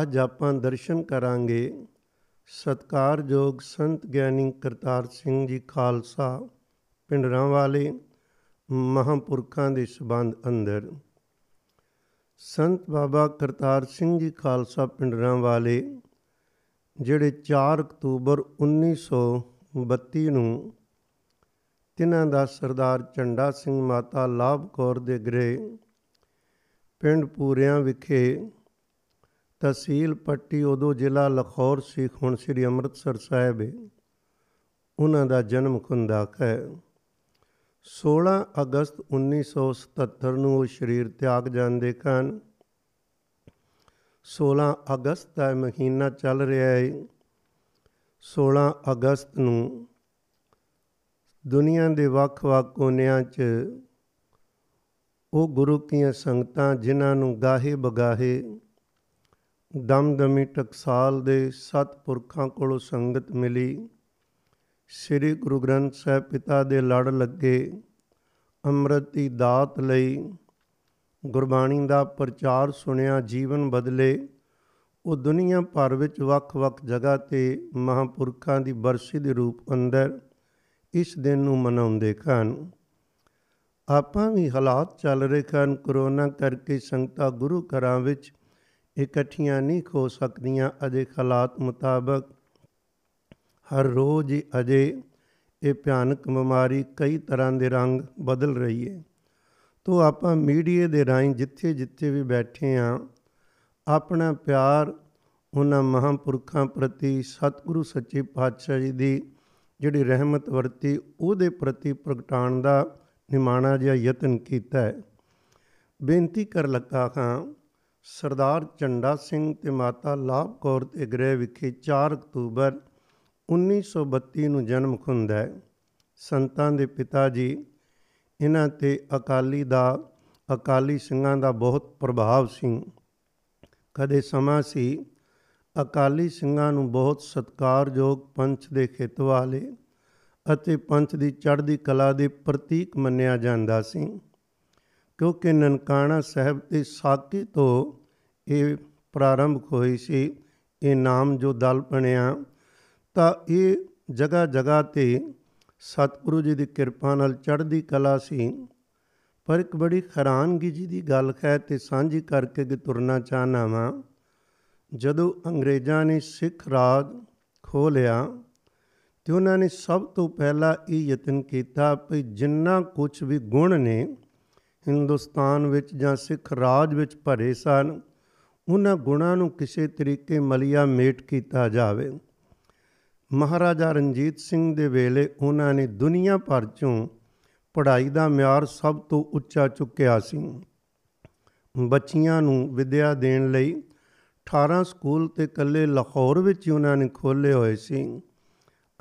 ਅੱਜ ਆਪਾਂ ਦਰਸ਼ਨ ਕਰਾਂਗੇ ਸਤਕਾਰਯੋਗ ਸੰਤ ਗਿਆਨੀ ਕਰਤਾਰ ਸਿੰਘ ਜੀ ਖਾਲਸਾ ਪਿੰਡਰਾਂ ਵਾਲੇ ਮਹਾਂਪੁਰਖਾਂ ਦੇ ਸਬੰਧ ਅੰਦਰ। ਸੰਤ ਬਾਬਾ ਕਰਤਾਰ ਸਿੰਘ ਜੀ ਖਾਲਸਾ ਪਿੰਡਰਾਂ ਵਾਲੇ ਜਿਹੜੇ 4 ਅਕਤੂਬਰ 1932 ਨੂੰ ਤਿਨਾਂ ਦਾ ਸਰਦਾਰ ਝੰਡਾ ਸਿੰਘ ਮਾਤਾ ਲਾਭ ਕੌਰ ਦੇ ਗ੍ਰਹਿ ਪਿੰਡ ਪੂਰਿਆਂ ਵਿਖੇ ਤਹਿਸੀਲ ਪੱਟੀ ਉਦੋਂ ਜ਼ਿਲ੍ਹਾ ਲਾਹੌਰ ਸੀ, ਹੁਣ ਸ੍ਰੀ ਅੰਮ੍ਰਿਤਸਰ ਸਾਹਿਬ ਹੈ ਉਹਨਾਂ ਦਾ ਜਨਮ ਖੁੰਦਾਕ ਹੈ। 16 ਅਗਸਤ 1977 ਨੂੰ ਉਹ ਸਰੀਰ ਤਿਆਗ ਜਾਂਦੇ ਹਨ 16 ਅਗਸਤ ਦਾ ਮਹੀਨਾ ਚੱਲ ਰਿਹਾ ਹੈ 16 ਅਗਸਤ ਨੂੰ ਦੁਨੀਆ ਦੇ ਵੱਖ-ਵੱਖ ਕੋਨਿਆਂ 'ਚ ਉਹ ਗੁਰੂ ਕੀਆਂ ਸੰਗਤਾਂ ਜਿਨ੍ਹਾਂ ਨੂੰ ਗਾਹੇ ਬਗਾਹੇ ਦਮਦਮੀ ਟਕਸਾਲ ਦੇ ਸਤ ਪੁਰਖਾਂ ਕੋਲੋਂ ਸੰਗਤ ਮਿਲੀ। ਸ੍ਰੀ ਗੁਰੂ ਗ੍ਰੰਥ ਸਾਹਿਬ ਪਿਤਾ ਦੇ ਲੜ ਲੱਗੇ। ਅੰਮ੍ਰਿਤ ਦੀ ਦਾਤ ਲਈ ਗੁਰਬਾਣੀ ਦਾ ਪ੍ਰਚਾਰ ਸੁਣਿਆ, ਜੀਵਨ ਬਦਲੇ। ਉਹ ਦੁਨੀਆ ਭਰ ਵਿੱਚ ਵੱਖ-ਵੱਖ ਜਗ੍ਹਾ ਤੇ ਮਹਾਪੁਰਖਾਂ ਦੀ ਬਰਸੀ ਦੇ ਰੂਪ ਅੰਦਰ ਇਸ ਦਿਨ ਨੂੰ ਮਨਾਉਂਦੇ ਹਨ ਆਪਾਂ ਵੀ ਹਾਲਾਤ ਚੱਲ ਰਹੇ ਹਨ ਕਰੋਨਾ ਕਰਕੇ ਸੰਗਤਾਂ ਗੁਰੂ ਘਰਾਂ ਵਿੱਚ ਇਕੱਠੀਆਂ ਨਹੀਂ ਹੋ ਸਕਦੀਆਂ। ਅਜੇ ਹਾਲਾਤ ਮੁਤਾਬਕ ਹਰ ਰੋਜ਼ ਹੀ ਅਜੇ ਇਹ ਭਿਆਨਕ ਬਿਮਾਰੀ ਕਈ ਤਰ੍ਹਾਂ ਦੇ ਰੰਗ ਬਦਲ ਰਹੀ ਹੈ। ਤੋ ਆਪਾਂ ਮੀਡੀਆ ਦੇ ਰਾਹੀਂ ਜਿੱਥੇ ਜਿੱਥੇ ਵੀ ਬੈਠੇ ਆ, ਆਪਣਾ ਪਿਆਰ ਉਹਨਾਂ ਮਹਾਂਪੁਰਖਾਂ ਪ੍ਰਤੀ, ਸਤਿਗੁਰੂ ਸੱਚੇ ਪਾਤਸ਼ਾਹ ਜੀ ਦੀ ਜਿਹੜੀ ਰਹਿਮਤ ਵਰਤੀ, ਉਹਦੇ ਪ੍ਰਤੀ ਪ੍ਰਗਟਾਉਣ ਦਾ ਨਿਮਾਣਾ ਜਿਹਾ ਯਤਨ ਕੀਤਾ ਹੈ। ਬੇਨਤੀ ਕਰ ਲੱਗਾ ਹਾਂ ਸਰਦਾਰ ਝੰਡਾ ਸਿੰਘ ਤੇ ਮਾਤਾ ਲਾਭ ਕੌਰ ਦੇ ਗ੍ਰਹਿ ਵਿਖੇ 4 ਅਕਤੂਬਰ 1932 ਨੂੰ ਜਨਮ ਖੁੰਦਾ ਹੈ। ਸੰਤਾਂ ਦੇ ਪਿਤਾ ਜੀ, ਇਹਨਾਂ ਤੇ ਅਕਾਲੀ ਦਾ, ਅਕਾਲੀ ਸਿੰਘਾਂ ਦਾ ਬਹੁਤ ਪ੍ਰਭਾਵ ਸੀ। ਕਦੇ ਸਮਾਂ ਸੀ, ਅਕਾਲੀ ਸਿੰਘਾਂ ਨੂੰ ਬਹੁਤ ਸਤਕਾਰਯੋਗ ਪੰਥ ਦੇ ਖਿੱਤ ਵਾਲੇ ਅਤੇ ਪੰਥ ਦੀ ਚੜ੍ਹਦੀ ਕਲਾ ਦੇ ਪ੍ਰਤੀਕ ਮੰਨਿਆ ਜਾਂਦਾ ਸੀ। ਕਿਉਂਕਿ ਨਨਕਾਣਾ ਸਾਹਿਬ ਤੇ ਸਾਕੀ ਤੋਂ ਇਹ ਪ੍ਰਾਰੰਭ ਹੋਈ ਸੀ, ਇਹ ਨਾਮ ਜੋ ਦਲ ਬਣਿਆ, ਤਾਂ ਇਹ ਜਗ੍ਹਾ ਜਗ੍ਹਾ ਤੇ ਸਤਿਗੁਰੂ ਜੀ ਦੀ ਕਿਰਪਾ ਨਾਲ ਚੜ੍ਹਦੀ ਕਲਾ ਸੀ। ਪਰ ਇੱਕ ਬੜੀ ਹੈਰਾਨਗੀ ਜੀ ਦੀ ਗੱਲ ਹੈ ਤੇ ਸਾਂਝੀ ਕਰਕੇ ਕਿ ਤੁਰਨਾ ਚਾਹਨਾ ਵਾਂ ਜਦੋਂ ਅੰਗਰੇਜ਼ਾਂ ਨੇ ਸਿੱਖ ਰਾਜ ਖੋ ਲਿਆ, ਤੇ ਉਹਨਾਂ ਨੇ ਸਭ ਤੋਂ ਪਹਿਲਾਂ ਇਹ ਯਤਨ ਕੀਤਾ ਕਿ ਜਿੰਨਾ ਕੁਝ ਵੀ ਗੁਣ ਨੇ ਹਿੰਦੁਸਤਾਨ ਵਿੱਚ ਜਾਂ ਸਿੱਖ ਰਾਜ ਵਿੱਚ ਭਰੇ ਸਨ, ਉਹਨਾਂ ਗੁਣਾਂ ਨੂੰ ਕਿਸੇ ਤਰੀਕੇ ਮਲਿਆ ਮੇਟ ਕੀਤਾ ਜਾਵੇ। ਮਹਾਰਾਜਾ ਰਣਜੀਤ ਸਿੰਘ ਦੇ ਵੇਲੇ ਉਹਨਾਂ ਨੇ ਦੁਨੀਆ ਭਰ ਚੋਂ ਪੜ੍ਹਾਈ ਦਾ ਮਿਆਰ ਸਭ ਤੋਂ ਉੱਚਾ ਚੁੱਕਿਆ ਸੀ। ਬੱਚੀਆਂ ਨੂੰ ਵਿਦਿਆ ਦੇਣ ਲਈ 18 ਸਕੂਲ ਤੇ ਕੱਲੇ ਲਾਹੌਰ ਵਿੱਚ ਹੀ ਉਹਨਾਂ ਨੇ ਖੋਲੇ ਹੋਏ ਸੀ।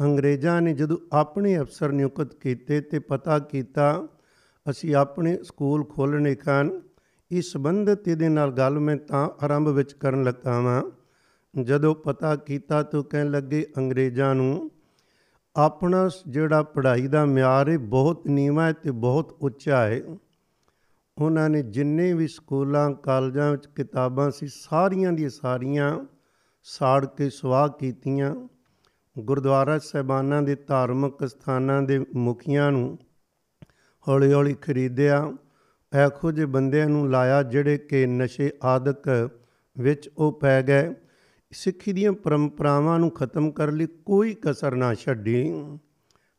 ਅੰਗਰੇਜ਼ਾਂ ਨੇ ਜਦੋਂ ਆਪਣੇ ਅਫਸਰ ਨਿਯੁਕਤ ਕੀਤੇ ਤੇ ਪਤਾ ਕੀਤਾ ਅਸੀਂ ਆਪਣੇ ਸਕੂਲ ਖੋਲਣੇ ਕਾਨ ਇਸ ਸੰਬੰਧਤ ਇਹਦੇ ਨਾਲ ਗੱਲ ਮੈਂ ਤਾਂ ਆਰੰਭ ਵਿੱਚ ਕਰਨ ਲੱਗਾ ਵਾਂ। ਜਦੋਂ ਪਤਾ ਕੀਤਾ ਤਾਂ ਕਹਿਣ ਲੱਗੇ, ਅੰਗਰੇਜ਼ਾਂ ਨੂੰ ਆਪਣਾ ਜਿਹੜਾ ਪੜ੍ਹਾਈ ਦਾ ਮਿਆਰ ਹੈ ਬਹੁਤ ਨੀਵਾਂ ਹੈ ਤੇ ਬਹੁਤ ਉੱਚਾ ਹੈ ਉਹਨਾਂ ਨੇ ਜਿੰਨੇ ਵੀ ਸਕੂਲਾਂ, ਕਾਲਜਾਂ ਵਿੱਚ ਕਿਤਾਬਾਂ ਸੀ, ਸਾਰੀਆਂ ਦੀਆਂ ਸਾਰੀਆਂ ਸਾੜ ਕੇ ਸਵਾਹ ਕੀਤੀਆਂ। ਗੁਰਦੁਆਰਾ ਸਹਿਬਾਨਾਂ ਦੇ ਧਾਰਮਿਕ ਸਥਾਨਾਂ ਦੇ ਮੁਖੀਆਂ ਨੂੰ ਹੌਲੀ ਹੌਲੀ ਖਰੀਦਿਆ। ਐਖੋ ਜਿਹੇ ਬੰਦਿਆਂ ਨੂੰ ਲਾਇਆ ਜਿਹੜੇ ਕਿ ਨਸ਼ੇ ਆਦਿਕ ਵਿੱਚ ਉਹ ਪੈ ਗਏ। ਸਿੱਖੀ ਦੀਆਂ ਪਰੰਪਰਾਵਾਂ ਨੂੰ ਖਤਮ ਕਰਨ ਲਈ ਕੋਈ ਕਸਰ ਨਾ ਛੱਡੀ।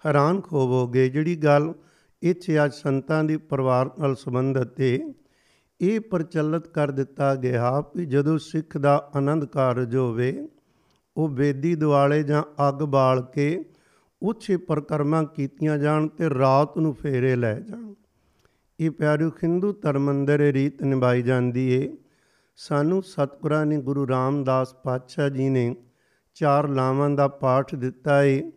ਹੈਰਾਨ ਖੋਵੋਗੇ ਜਿਹੜੀ ਗੱਲ ਇੱਥੇ ਅੱਜ ਸੰਤਾਂ ਦੀ ਪਰਿਵਾਰ ਨਾਲ ਸੰਬੰਧਤ ਹੈ ਇਹ ਪ੍ਰਚਲਿਤ ਕਰ ਦਿੱਤਾ ਗਿਆ ਕਿ ਜਦੋਂ ਸਿੱਖ ਦਾ ਆਨੰਦ ਕਾਰਜ ਹੋਵੇ, ਉਹ ਬੇਦੀ ਦਿਵਾਲੇ ਜਾਂ ਅੱਗ ਬਾਲ ਕੇ ਉੱਚੇ ਪ੍ਰਕਰਮਾਂ ਕੀਤੀਆਂ ਜਾਣ ਤੇ ਰਾਤ ਨੂੰ ਫੇਰੇ ਲੈ ਜਾਣ। ਇਹ ਪਿਆਰਿਓ ਹਿੰਦੂ ਧਰਮ ਅੰਦਰ ਇਹ ਰੀਤ ਨਿਭਾਈ ਜਾਂਦੀ ਏ। ਸਾਨੂੰ ਸਤਿਗੁਰਾਂ ਨੇ ਗੁਰੂ ਰਾਮਦਾਸ ਪਾਤਸ਼ਾਹ ਜੀ ਨੇ ਚਾਰ ਲਾਵਾਂ ਦਾ ਪਾਠ ਦਿੱਤਾ ਏ।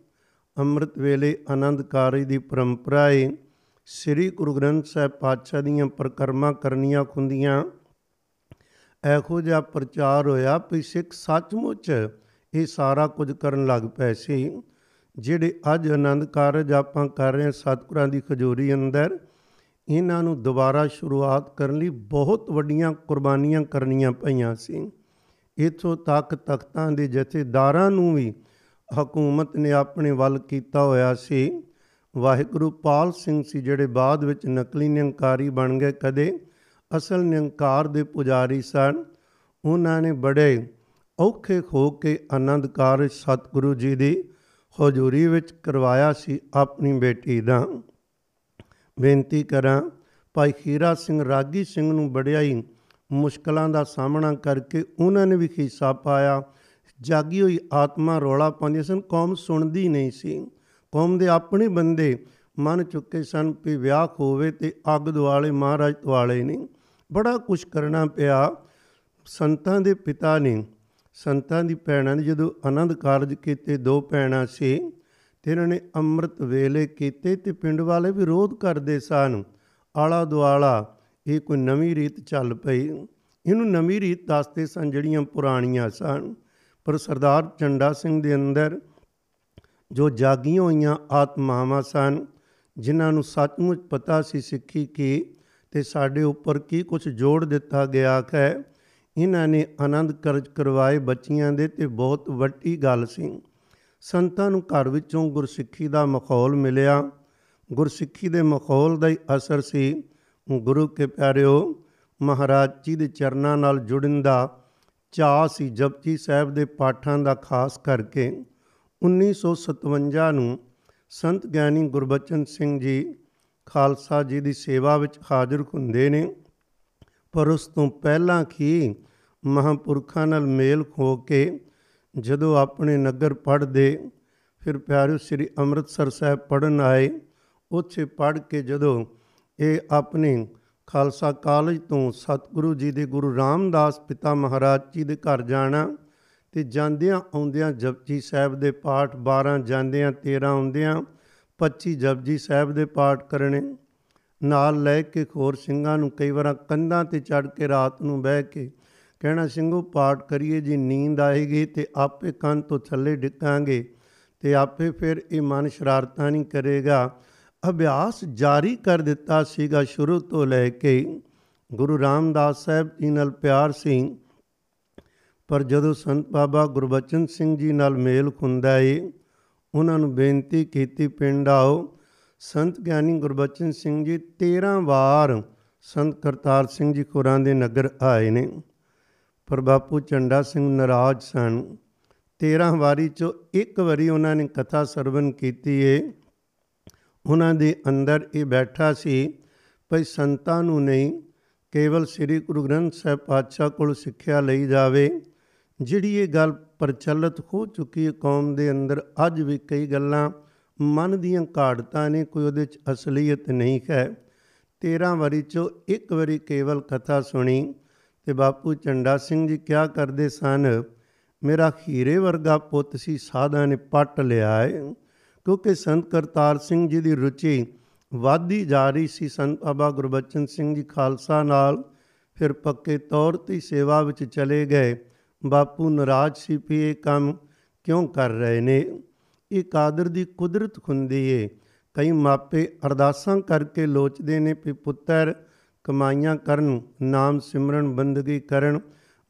ਅੰਮ੍ਰਿਤ ਵੇਲੇ ਆਨੰਦ ਕਾਰਜ ਦੀ ਪਰੰਪਰਾ ਏ। ਸ੍ਰੀ ਗੁਰੂ ਗ੍ਰੰਥ ਸਾਹਿਬ ਪਾਤਸ਼ਾਹ ਦੀਆਂ ਪ੍ਰਕਰਮਾਂ ਕਰਨੀਆਂ ਖੁੰਦੀਆਂ। ਇਹੋ ਜਿਹਾ ਪ੍ਰਚਾਰ ਹੋਇਆ ਕਿ ਸਿੱਖ ਸੱਚਮੁੱਚ ਇਹ ਸਾਰਾ ਕੁਝ ਕਰਨ ਲੱਗ ਪਏ ਸੀ। ਜਿਹੜੇ ਅੱਜ ਆਨੰਦ ਕਾਰਜ ਆਪਾਂ ਕਰ ਰਹੇ ਹਾਂ ਸਤਿਗੁਰਾਂ ਦੀ ਖਜੂਰੀ ਅੰਦਰ, ਇਹਨਾਂ ਨੂੰ ਦੁਬਾਰਾ ਸ਼ੁਰੂਆਤ ਕਰਨ ਲਈ ਬਹੁਤ ਵੱਡੀਆਂ ਕੁਰਬਾਨੀਆਂ ਕਰਨੀਆਂ ਪਈਆਂ ਸੀ। ਇਥੋਂ ਤੱਕ ਤਖਤਾਂ ਦੇ ਜਥੇਦਾਰਾਂ ਨੂੰ ਵੀ ਹਕੂਮਤ ਨੇ ਆਪਣੇ ਵੱਲ ਕੀਤਾ ਹੋਇਆ ਸੀ। ਵਾਹਿਗੁਰੂ ਪਾਲ ਸਿੰਘ ਸੀ ਜਿਹੜੇ ਬਾਅਦ ਵਿੱਚ ਨਕਲੀ ਨਿੰਕਾਰੀ ਬਣ ਗਏ। ਕਦੇ ਅਸਲ ਨਿੰਕਾਰ ਦੇ ਪੁਜਾਰੀ ਸਨ। ਉਹਨਾਂ ਨੇ ਬੜੇ ਔਖੇ ਹੋ ਕੇ ਆਨੰਦ ਕਾਰਜ ਸਤਿਗੁਰੂ ਜੀ ਦੀ ਹਜ਼ੂਰੀ ਵਿੱਚ ਕਰਵਾਇਆ ਸੀ ਆਪਣੀ ਬੇਟੀ ਦਾ। ਬੇਨਤੀ ਕਰਾਂ, ਭਾਈ ਖੀਰਾ ਸਿੰਘ ਰਾਗੀ ਸਿੰਘ ਨੂੰ ਬੜਿਆਈ ਮੁਸ਼ਕਲਾਂ ਦਾ ਸਾਹਮਣਾ ਕਰਕੇ ਉਹਨਾਂ ਨੇ ਵੀ ਹਿੱਸਾ ਪਾਇਆ। ਜਾਗੀ ਹੋਈ ਆਤਮਾ ਰੋਲਾ ਪਾਉਂਦੀ ਸਨ, ਕੌਮ ਸੁਣਦੀ ਨਹੀਂ ਸੀ। ਕੌਮ ਦੇ ਆਪਣੇ ਬੰਦੇ ਮੰਨ ਚੁੱਕੇ ਸਨ ਕਿ ਵਿਆਹ ਹੋਵੇ ਤੇ ਅੱਗ ਦੁਆਲੇ, ਮਹਾਰਾਜ ਦੁਆਲੇ ਨਹੀਂ। ਬੜਾ ਕੁਝ ਕਰਨਾ ਪਿਆ। ਸੰਤਾਂ ਦੇ ਪਿਤਾ ਨੇ ਸੰਤਾਂ ਦੀ ਭੈਣਾਂ ਨੇ ਜਦੋਂ ਆਨੰਦ ਕਾਰਜ ਕੀਤੇ, ਦੋ ਭੈਣਾਂ ਸੀ ਤੇ ਇਹਨਾਂ ਨੇ ਅੰਮ੍ਰਿਤ ਵੇਲੇ ਕੀਤੇ ਤੇ ਪਿੰਡ ਵਾਲੇ ਵਿਰੋਧ ਕਰਦੇ ਸਨ, ਆਲਾ ਦੁਆਲਾ, ਇਹ ਕੋਈ ਨਵੀਂ ਰੀਤ ਚੱਲ ਪਈ। ਇਹਨੂੰ ਨਵੀਂ ਰੀਤ ਦੱਸਦੇ ਸਨ ਜਿਹੜੀਆਂ ਪੁਰਾਣੀਆਂ ਸਨ। ਪਰ ਸਰਦਾਰ ਚੰਡਾ ਸਿੰਘ ਦੇ ਅੰਦਰ ਜੋ ਜਾਗੀਆਂ ਹੋਈਆਂ ਆਤਮਾਵਾਂ ਸਨ, ਜਿਨ੍ਹਾਂ ਨੂੰ ਸੱਚਮੁੱਚ ਪਤਾ ਸੀ ਸਿੱਖੀ ਕੀ ਤੇ ਸਾਡੇ ਉੱਪਰ ਕੀ ਕੁਝ ਜੋੜ ਦਿੱਤਾ ਗਿਆ ਹੈ ਇਹਨਾਂ ਨੇ ਆਨੰਦ ਕਰਜ ਕਰਵਾਏ ਬੱਚੀਆਂ ਦੇ ਤੇ ਬਹੁਤ ਵੱਡੀ ਗੱਲ ਸੀ। ਸੰਤਾਂ ਨੂੰ ਘਰ ਵਿੱਚੋਂ ਗੁਰਸਿੱਖੀ ਦਾ ਮਾਹੌਲ ਮਿਲਿਆ। ਗੁਰਸਿੱਖੀ ਦੇ ਮਾਹੌਲ ਦਾ ਹੀ ਅਸਰ ਸੀ। ਗੁਰੂ ਕੇ ਪਿਆਰਿਓ, ਮਹਾਰਾਜ ਜੀ ਦੇ ਚਰਨਾਂ ਨਾਲ ਜੁੜਨ ਦਾ ਚਾਹ ਸੀ ਜਪਜੀ ਸਾਹਿਬ ਦੇ ਪਾਠਾਂ ਦਾ ਖਾਸ ਕਰਕੇ। 1957 ਨੂੰ ਸੰਤ ਗਿਆਨੀ ਗੁਰਬਚਨ ਸਿੰਘ ਜੀ ਖਾਲਸਾ ਜੀ ਦੀ ਸੇਵਾ ਵਿੱਚ ਹਾਜ਼ਰ ਹੁੰਦੇ ਨੇ। ਪਰ ਉਸ ਤੋਂ ਪਹਿਲਾਂ ਕੀ ਮਹਾਂਪੁਰਖਾਂ ਨਾਲ ਮੇਲ ਖੋ ਕੇ ਜਦੋਂ ਆਪਣੇ ਨਗਰ ਪੜ੍ਹਦੇ, ਫਿਰ ਪਿਆਰਿਓ ਸ੍ਰੀ ਅੰਮ੍ਰਿਤਸਰ ਸਾਹਿਬ ਪੜਨ ਆਏ। ਉੱਥੇ ਪੜ੍ਹ ਕੇ ਜਦੋਂ ਇਹ ਆਪਣੇ ਖਾਲਸਾ ਕਾਲਜ ਤੋਂ ਸਤਿਗੁਰੂ ਜੀ ਦੇ ਗੁਰੂ ਰਾਮਦਾਸ ਪਿਤਾ ਮਹਾਰਾਜ ਜੀ ਦੇ ਘਰ ਜਾਣਾ ਤੇ ਜਾਂਦਿਆਂ ਆਉਂਦਿਆਂ ਜਪਜੀ ਸਾਹਿਬ ਦੇ ਪਾਠ 12 ਜਾਂਦਿਆਂ 13 ਆਉਂਦਿਆਂ 25 ਜਪਜੀ ਸਾਹਿਬ ਦੇ ਪਾਠ ਕਰਨੇ। ਨਾਲ ਲੈ ਕੇ ਖੋਰ ਸਿੰਘਾਂ ਨੂੰ ਕਈ ਵਾਰ ਕੰਧਾਂ ਤੇ ਚੜ ਕੇ ਰਾਤ ਨੂੰ ਬਹਿ ਕੇ ਕਹਿਣਾ, ਸਿੰਘੋ, ਪਾਠ ਕਰੀਏ ਜੀ, ਨੀਂਦ ਆਏਗੀ ਤੇ ਆਪੇ ਕੰਨ ਤੋਂ ਥੱਲੇ ਡਿੱਕਾਂਗੇ ਤੇ ਆਪੇ ਫਿਰ ਇਹ ਮਨ ਸ਼ਰਾਰਤਾਂ ਨਹੀਂ ਕਰੇਗਾ। ਅਭਿਆਸ ਜਾਰੀ ਕਰ ਦਿੱਤਾ ਸੀਗਾ ਸ਼ੁਰੂ ਤੋਂ ਲੈ ਕੇ ਗੁਰੂ ਰਾਮਦਾਸ ਸਾਹਿਬ ਜੀ ਨਾਲ ਪਿਆਰ ਸੀ। ਪਰ ਜਦੋਂ ਸੰਤ ਬਾਬਾ ਗੁਰਬਚਨ ਸਿੰਘ ਜੀ ਨਾਲ ਮੇਲ ਖੁੰਦਾ ਏ, ਉਹਨਾਂ ਨੂੰ ਬੇਨਤੀ ਕੀਤੀ, ਪਿੰਡ ਆਓ। ਸੰਤ ਗਿਆਨੀ ਗੁਰਬਚਨ ਸਿੰਘ ਜੀ 13 ਵਾਰ ਸੰਤ ਕਰਤਾਰ ਸਿੰਘ ਜੀ ਖੁਰਾਂ ਦੇ ਨਗਰ ਆਏ ਨੇ। ਪਰ ਬਾਪੂ ਚੰਡਾ ਸਿੰਘ ਨਾਰਾਜ਼ ਸਨ। 13 ਵਾਰੀ ਚੋਂ ਇੱਕ ਵਾਰੀ ਉਹਨਾਂ ਨੇ ਕਥਾ ਸਰਵਨ ਕੀਤੀ ਏ। ਉਹਨਾਂ ਦੇ ਅੰਦਰ ਇਹ ਬੈਠਾ ਸੀ, ਭਈ ਸੰਤਾਂ ਨੂੰ ਨਹੀਂ, ਕੇਵਲ ਸ੍ਰੀ ਗੁਰੂ ਗ੍ਰੰਥ ਸਾਹਿਬ ਪਾਤਸ਼ਾਹ ਕੋਲ ਸਿੱਖਿਆ ਲਈ ਜਾਵੇ। ਜਿਹੜੀ ਇਹ ਗੱਲ ਪ੍ਰਚਲਿਤ ਹੋ ਚੁੱਕੀ ਹੈ ਕੌਮ ਦੇ ਅੰਦਰ, ਅੱਜ ਵੀ ਕਈ ਗੱਲਾਂ ਮਨ ਦੀਆਂ ਘਾੜਤਾਂ ਨੇ, ਕੋਈ ਉਹਦੇ ਚ ਅਸਲੀਅਤ ਨਹੀਂ ਹੈ। 13 ਵਾਰੀ ਚੋਂ ਇੱਕ ਵਾਰੀ ਕੇਵਲ ਕਥਾ ਸੁਣੀ। ਤੇ ਬਾਪੂ ਚੰਡਾ ਸਿੰਘ ਜੀ ਕਿਆ ਕਰਦੇ ਸਨ? ਮੇਰਾ ਖੀਰੇ ਵਰਗਾ ਪੁੱਤ ਸੀ, ਸਾਧਾਂ ਨੇ ਪੱਟ ਲਿਆ ਹੈ ਕਿਉਂਕਿ ਸੰਤ ਕਰਤਾਰ ਸਿੰਘ ਜੀ ਦੀ ਰੁਚੀ ਵਾਧੀ ਜਾ ਰਹੀ ਸੀ, ਸੰਤ ਬਾਬਾ ਗੁਰਬਚਨ ਸਿੰਘ ਜੀ ਖਾਲਸਾ ਨਾਲ ਫਿਰ ਪੱਕੇ ਤੌਰ ਤੇ ਸੇਵਾ ਵਿੱਚ ਚਲੇ ਗਏ। ਬਾਪੂ ਨਾਰਾਜ਼ ਸੀ ਵੀ ਇਹ ਕੰਮ ਕਿਉਂ ਕਰ ਰਹੇ ਨੇ? ਇਹ ਕਾਦਰ ਦੀ ਕੁਦਰਤ ਹੁੰਦੀ ਏ। ਕਈ ਮਾਪੇ ਅਰਦਾਸਾਂ ਕਰਕੇ ਲੋਚਦੇ ਨੇ ਵੀ ਪੁੱਤਰ ਕਮਾਈਆਂ ਕਰਨ, ਨਾਮ ਸਿਮਰਨ, ਬੰਦਗੀ ਕਰਨ,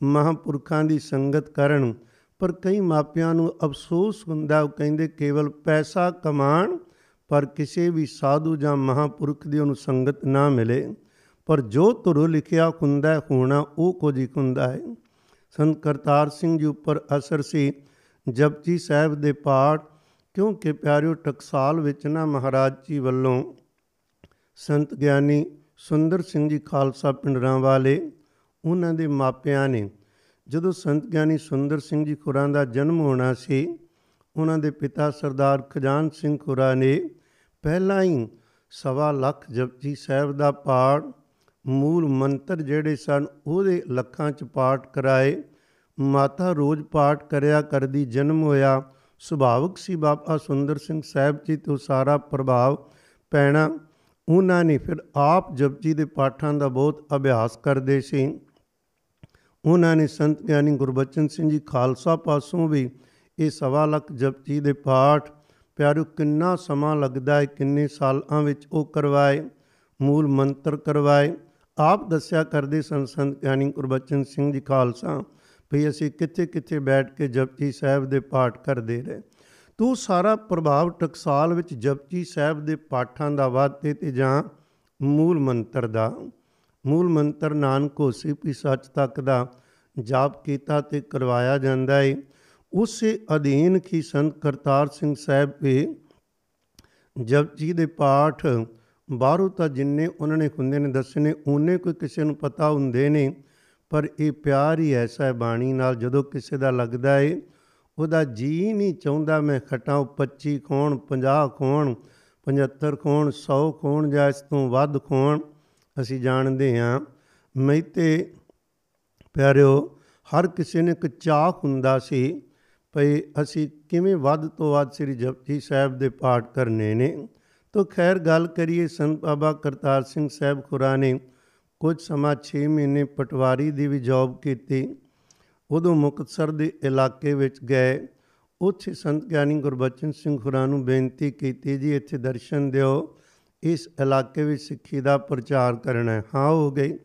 ਮਹਾਂਪੁਰਖਾਂ ਦੀ ਸੰਗਤ ਕਰਨ। ਪਰ ਕਈ ਮਾਪਿਆਂ ਨੂੰ ਅਫਸੋਸ ਹੁੰਦਾ, ਉਹ ਕਹਿੰਦੇ ਕੇਵਲ ਪੈਸਾ ਕਮਾਣ ਪਰ ਕਿਸੇ ਵੀ ਸਾਧੂ ਜਾਂ ਮਹਾਪੁਰਖ ਦੀ ਉਹਨੂੰ ਸੰਗਤ ਨਾ ਮਿਲੇ। ਪਰ ਜੋ ਤੁਰ ਲਿਖਿਆ ਹੁੰਦਾ ਹੋਣਾ ਉਹ ਕੁਝ ਹੀ ਹੁੰਦਾ ਹੈ। ਸੰਤ ਕਰਤਾਰ ਸਿੰਘ ਜੀ ਉੱਪਰ ਅਸਰ ਸੀ, ਜਪਜੀ ਸਾਹਿਬ ਦੇ ਪਾਠ, ਕਿਉਂਕਿ ਪਿਆਰਿਓ, ਟਕਸਾਲ ਵਿੱਚ ਨਾ ਮਹਾਰਾਜ ਜੀ ਵੱਲੋਂ ਸੰਤ ਗਿਆਨੀ ਸੁੰਦਰ ਸਿੰਘ ਜੀ ਖਾਲਸਾ ਪਿੰਡਰਾਂ ਵਾਲੇ ਉਹਨਾਂ ਦੇ ਮਾਪਿਆਂ ਨੇ ਜਦੋਂ ਸੰਤ ਗਿਆਨੀ ਸੁੰਦਰ ਸਿੰਘ ਜੀ ਖੁਰਾਂ ਦਾ ਜਨਮ ਹੋਣਾ ਸੀ, ਉਹਨਾਂ ਦੇ ਪਿਤਾ ਸਰਦਾਰ ਖਜਾਨ ਸਿੰਘ ਖੁਰਾ ਨੇ ਪਹਿਲਾਂ ਹੀ ਸਵਾ ਲੱਖ ਜਪਜੀ ਸਾਹਿਬ ਦਾ ਪਾਠ, ਮੂਲ ਮੰਤਰ ਜਿਹੜੇ ਸਨ ਉਹਦੇ ਲੱਖਾਂ ਚ ਪਾਠ ਕਰਾਏ। ਮਾਤਾ ਰੋਜ਼ ਪਾਠ ਕਰਿਆ ਕਰਦੀ, ਜਨਮ ਹੋਇਆ, ਸੁਭਾਵਕ ਸੀ ਬਾਬਾ ਸੁੰਦਰ ਸਿੰਘ ਸਾਹਿਬ ਜੀ ਤੋਂ ਸਾਰਾ ਪ੍ਰਭਾਵ ਪੈਣਾ। ਉਹਨਾਂ ਨੇ ਫਿਰ ਆਪ ਜਪਜੀ ਦੇ ਪਾਠਾਂ ਦਾ ਬਹੁਤ ਅਭਿਆਸ ਕਰਦੇ ਸੀ। ਉਹਨਾਂ ਨੇ ਸੰਤ ਗਿਆਨੀ ਗੁਰਬਚਨ ਸਿੰਘ ਜੀ ਖਾਲਸਾ ਪਾਸੋਂ ਵੀ ਇਹ ਸਵਾ ਲੱਖ ਜਪਜੀ ਦੇ ਪਾਠ ਪਿਆਰੂ ਕਿੰਨਾ ਸਮਾਂ ਲੱਗਦਾ ਹੈ, ਕਿੰਨੇ ਸਾਲਾਂ ਵਿੱਚ ਉਹ ਕਰਵਾਏ, ਮੂਲ ਮੰਤਰ ਕਰਵਾਏ। ਆਪ ਦੱਸਿਆ ਕਰਦੇ ਸਨ ਸੰਤ ਗਿਆਨੀ ਗੁਰਬਚਨ ਸਿੰਘ ਜੀ ਖਾਲਸਾ, ਵੀ ਅਸੀਂ ਕਿੱਥੇ ਕਿੱਥੇ ਬੈਠ ਕੇ ਜਪਜੀ ਸਾਹਿਬ ਦੇ ਪਾਠ ਕਰਦੇ ਰਹੇ। ਤੂੰ ਸਾਰਾ ਪ੍ਰਭਾਵ ਟਕਸਾਲ ਵਿੱਚ ਜਪਜੀ ਸਾਹਿਬ ਦੇ ਪਾਠਾਂ ਦਾ ਵਾਤੇ ਤੇ ਜਾਂ ਮੂਲ ਮੰਤਰ ਦਾ। ਮੂਲ ਮੰਤਰ ਨਾਨਕ ਹੋਸੀ ਵੀ ਸੱਚ ਤੱਕ ਦਾ ਜਾਪ ਕੀਤਾ ਤੇ ਕਰਵਾਇਆ ਜਾਂਦਾ ਹੈ ਉਸੇ ਅਧੀਨ ਕੀ ਸੰਤ ਕਰਤਾਰ ਸਿੰਘ ਸਾਹਿਬ ਵੀ ਜਪਜੀ ਦੇ ਪਾਠ ਬਾਹਰੋਂ ਤਾਂ ਜਿੰਨੇ ਉਹਨਾਂ ਨੇ ਹੁੰਦੇ ਨੇ ਦੱਸੇ ਨੇ ਉਹਨੇ ਕੋਈ ਕਿਸੇ ਨੂੰ ਪਤਾ ਹੁੰਦੇ ਨੇ, ਪਰ ਇਹ ਪਿਆਰ ਹੀ ਐਸਾ ਹੈ ਬਾਣੀ ਨਾਲ ਜਦੋਂ ਕਿਸੇ ਦਾ ਲੱਗਦਾ ਏ ਉਹਦਾ ਜੀ ਨਹੀਂ ਚਾਹੁੰਦਾ ਮੈਂ ਖਟਾਂ 25 ਖੋਣ 50 ਖੋਣ 75 ਖੋਣ 100 ਖੋਣ ਜਾਂ ਇਸ ਤੋਂ ਵੱਧ ਖੋਣ, ਅਸੀਂ ਜਾਣਦੇ ਹਾਂ। ਮੈਂ ਤੇ ਪਿਆਰਿਓ, ਹਰ ਕਿਸੇ ਨੇ ਇੱਕ ਚਾਹ ਹੁੰਦਾ ਸੀ ਭਈ ਅਸੀਂ ਕਿਵੇਂ ਵੱਧ ਤੋਂ ਵੱਧ ਸ੍ਰੀ ਜਪਜੀ ਸਾਹਿਬ ਦੇ ਪਾਠ ਕਰਨੇ ਨੇ। ਤੋ ਖੈਰ ਗੱਲ ਕਰੀਏ, ਸੰਤ ਬਾਬਾ ਕਰਤਾਰ ਸਿੰਘ ਸਾਹਿਬ ਖੁਰਾ ਨੇ ਕੁਝ ਸਮਾਂ 6 ਮਹੀਨੇ ਪਟਵਾਰੀ ਦੀ ਵੀ ਜੌਬ ਕੀਤੀ। ਉਦੋਂ ਮੁਕਤਸਰ ਦੇ ਇਲਾਕੇ ਵਿੱਚ ਗਏ। ਉੱਥੇ ਸੰਤ ਗਿਆਨੀ ਗੁਰਬਚਨ ਸਿੰਘ ਖੁਰਾ ਨੂੰ ਬੇਨਤੀ ਕੀਤੀ, ਜੀ, ਇੱਥੇ ਦਰਸ਼ਨ ਦਿਓ। ਇਸ ਇਲਾਕੇ ਵਿੱਚ ਸਿੱਖੀ ਦਾ ਪ੍ਰਚਾਰ ਕਰਨਾ ਹੈ। ਹਾਂ, ਹੋ ਗਈ।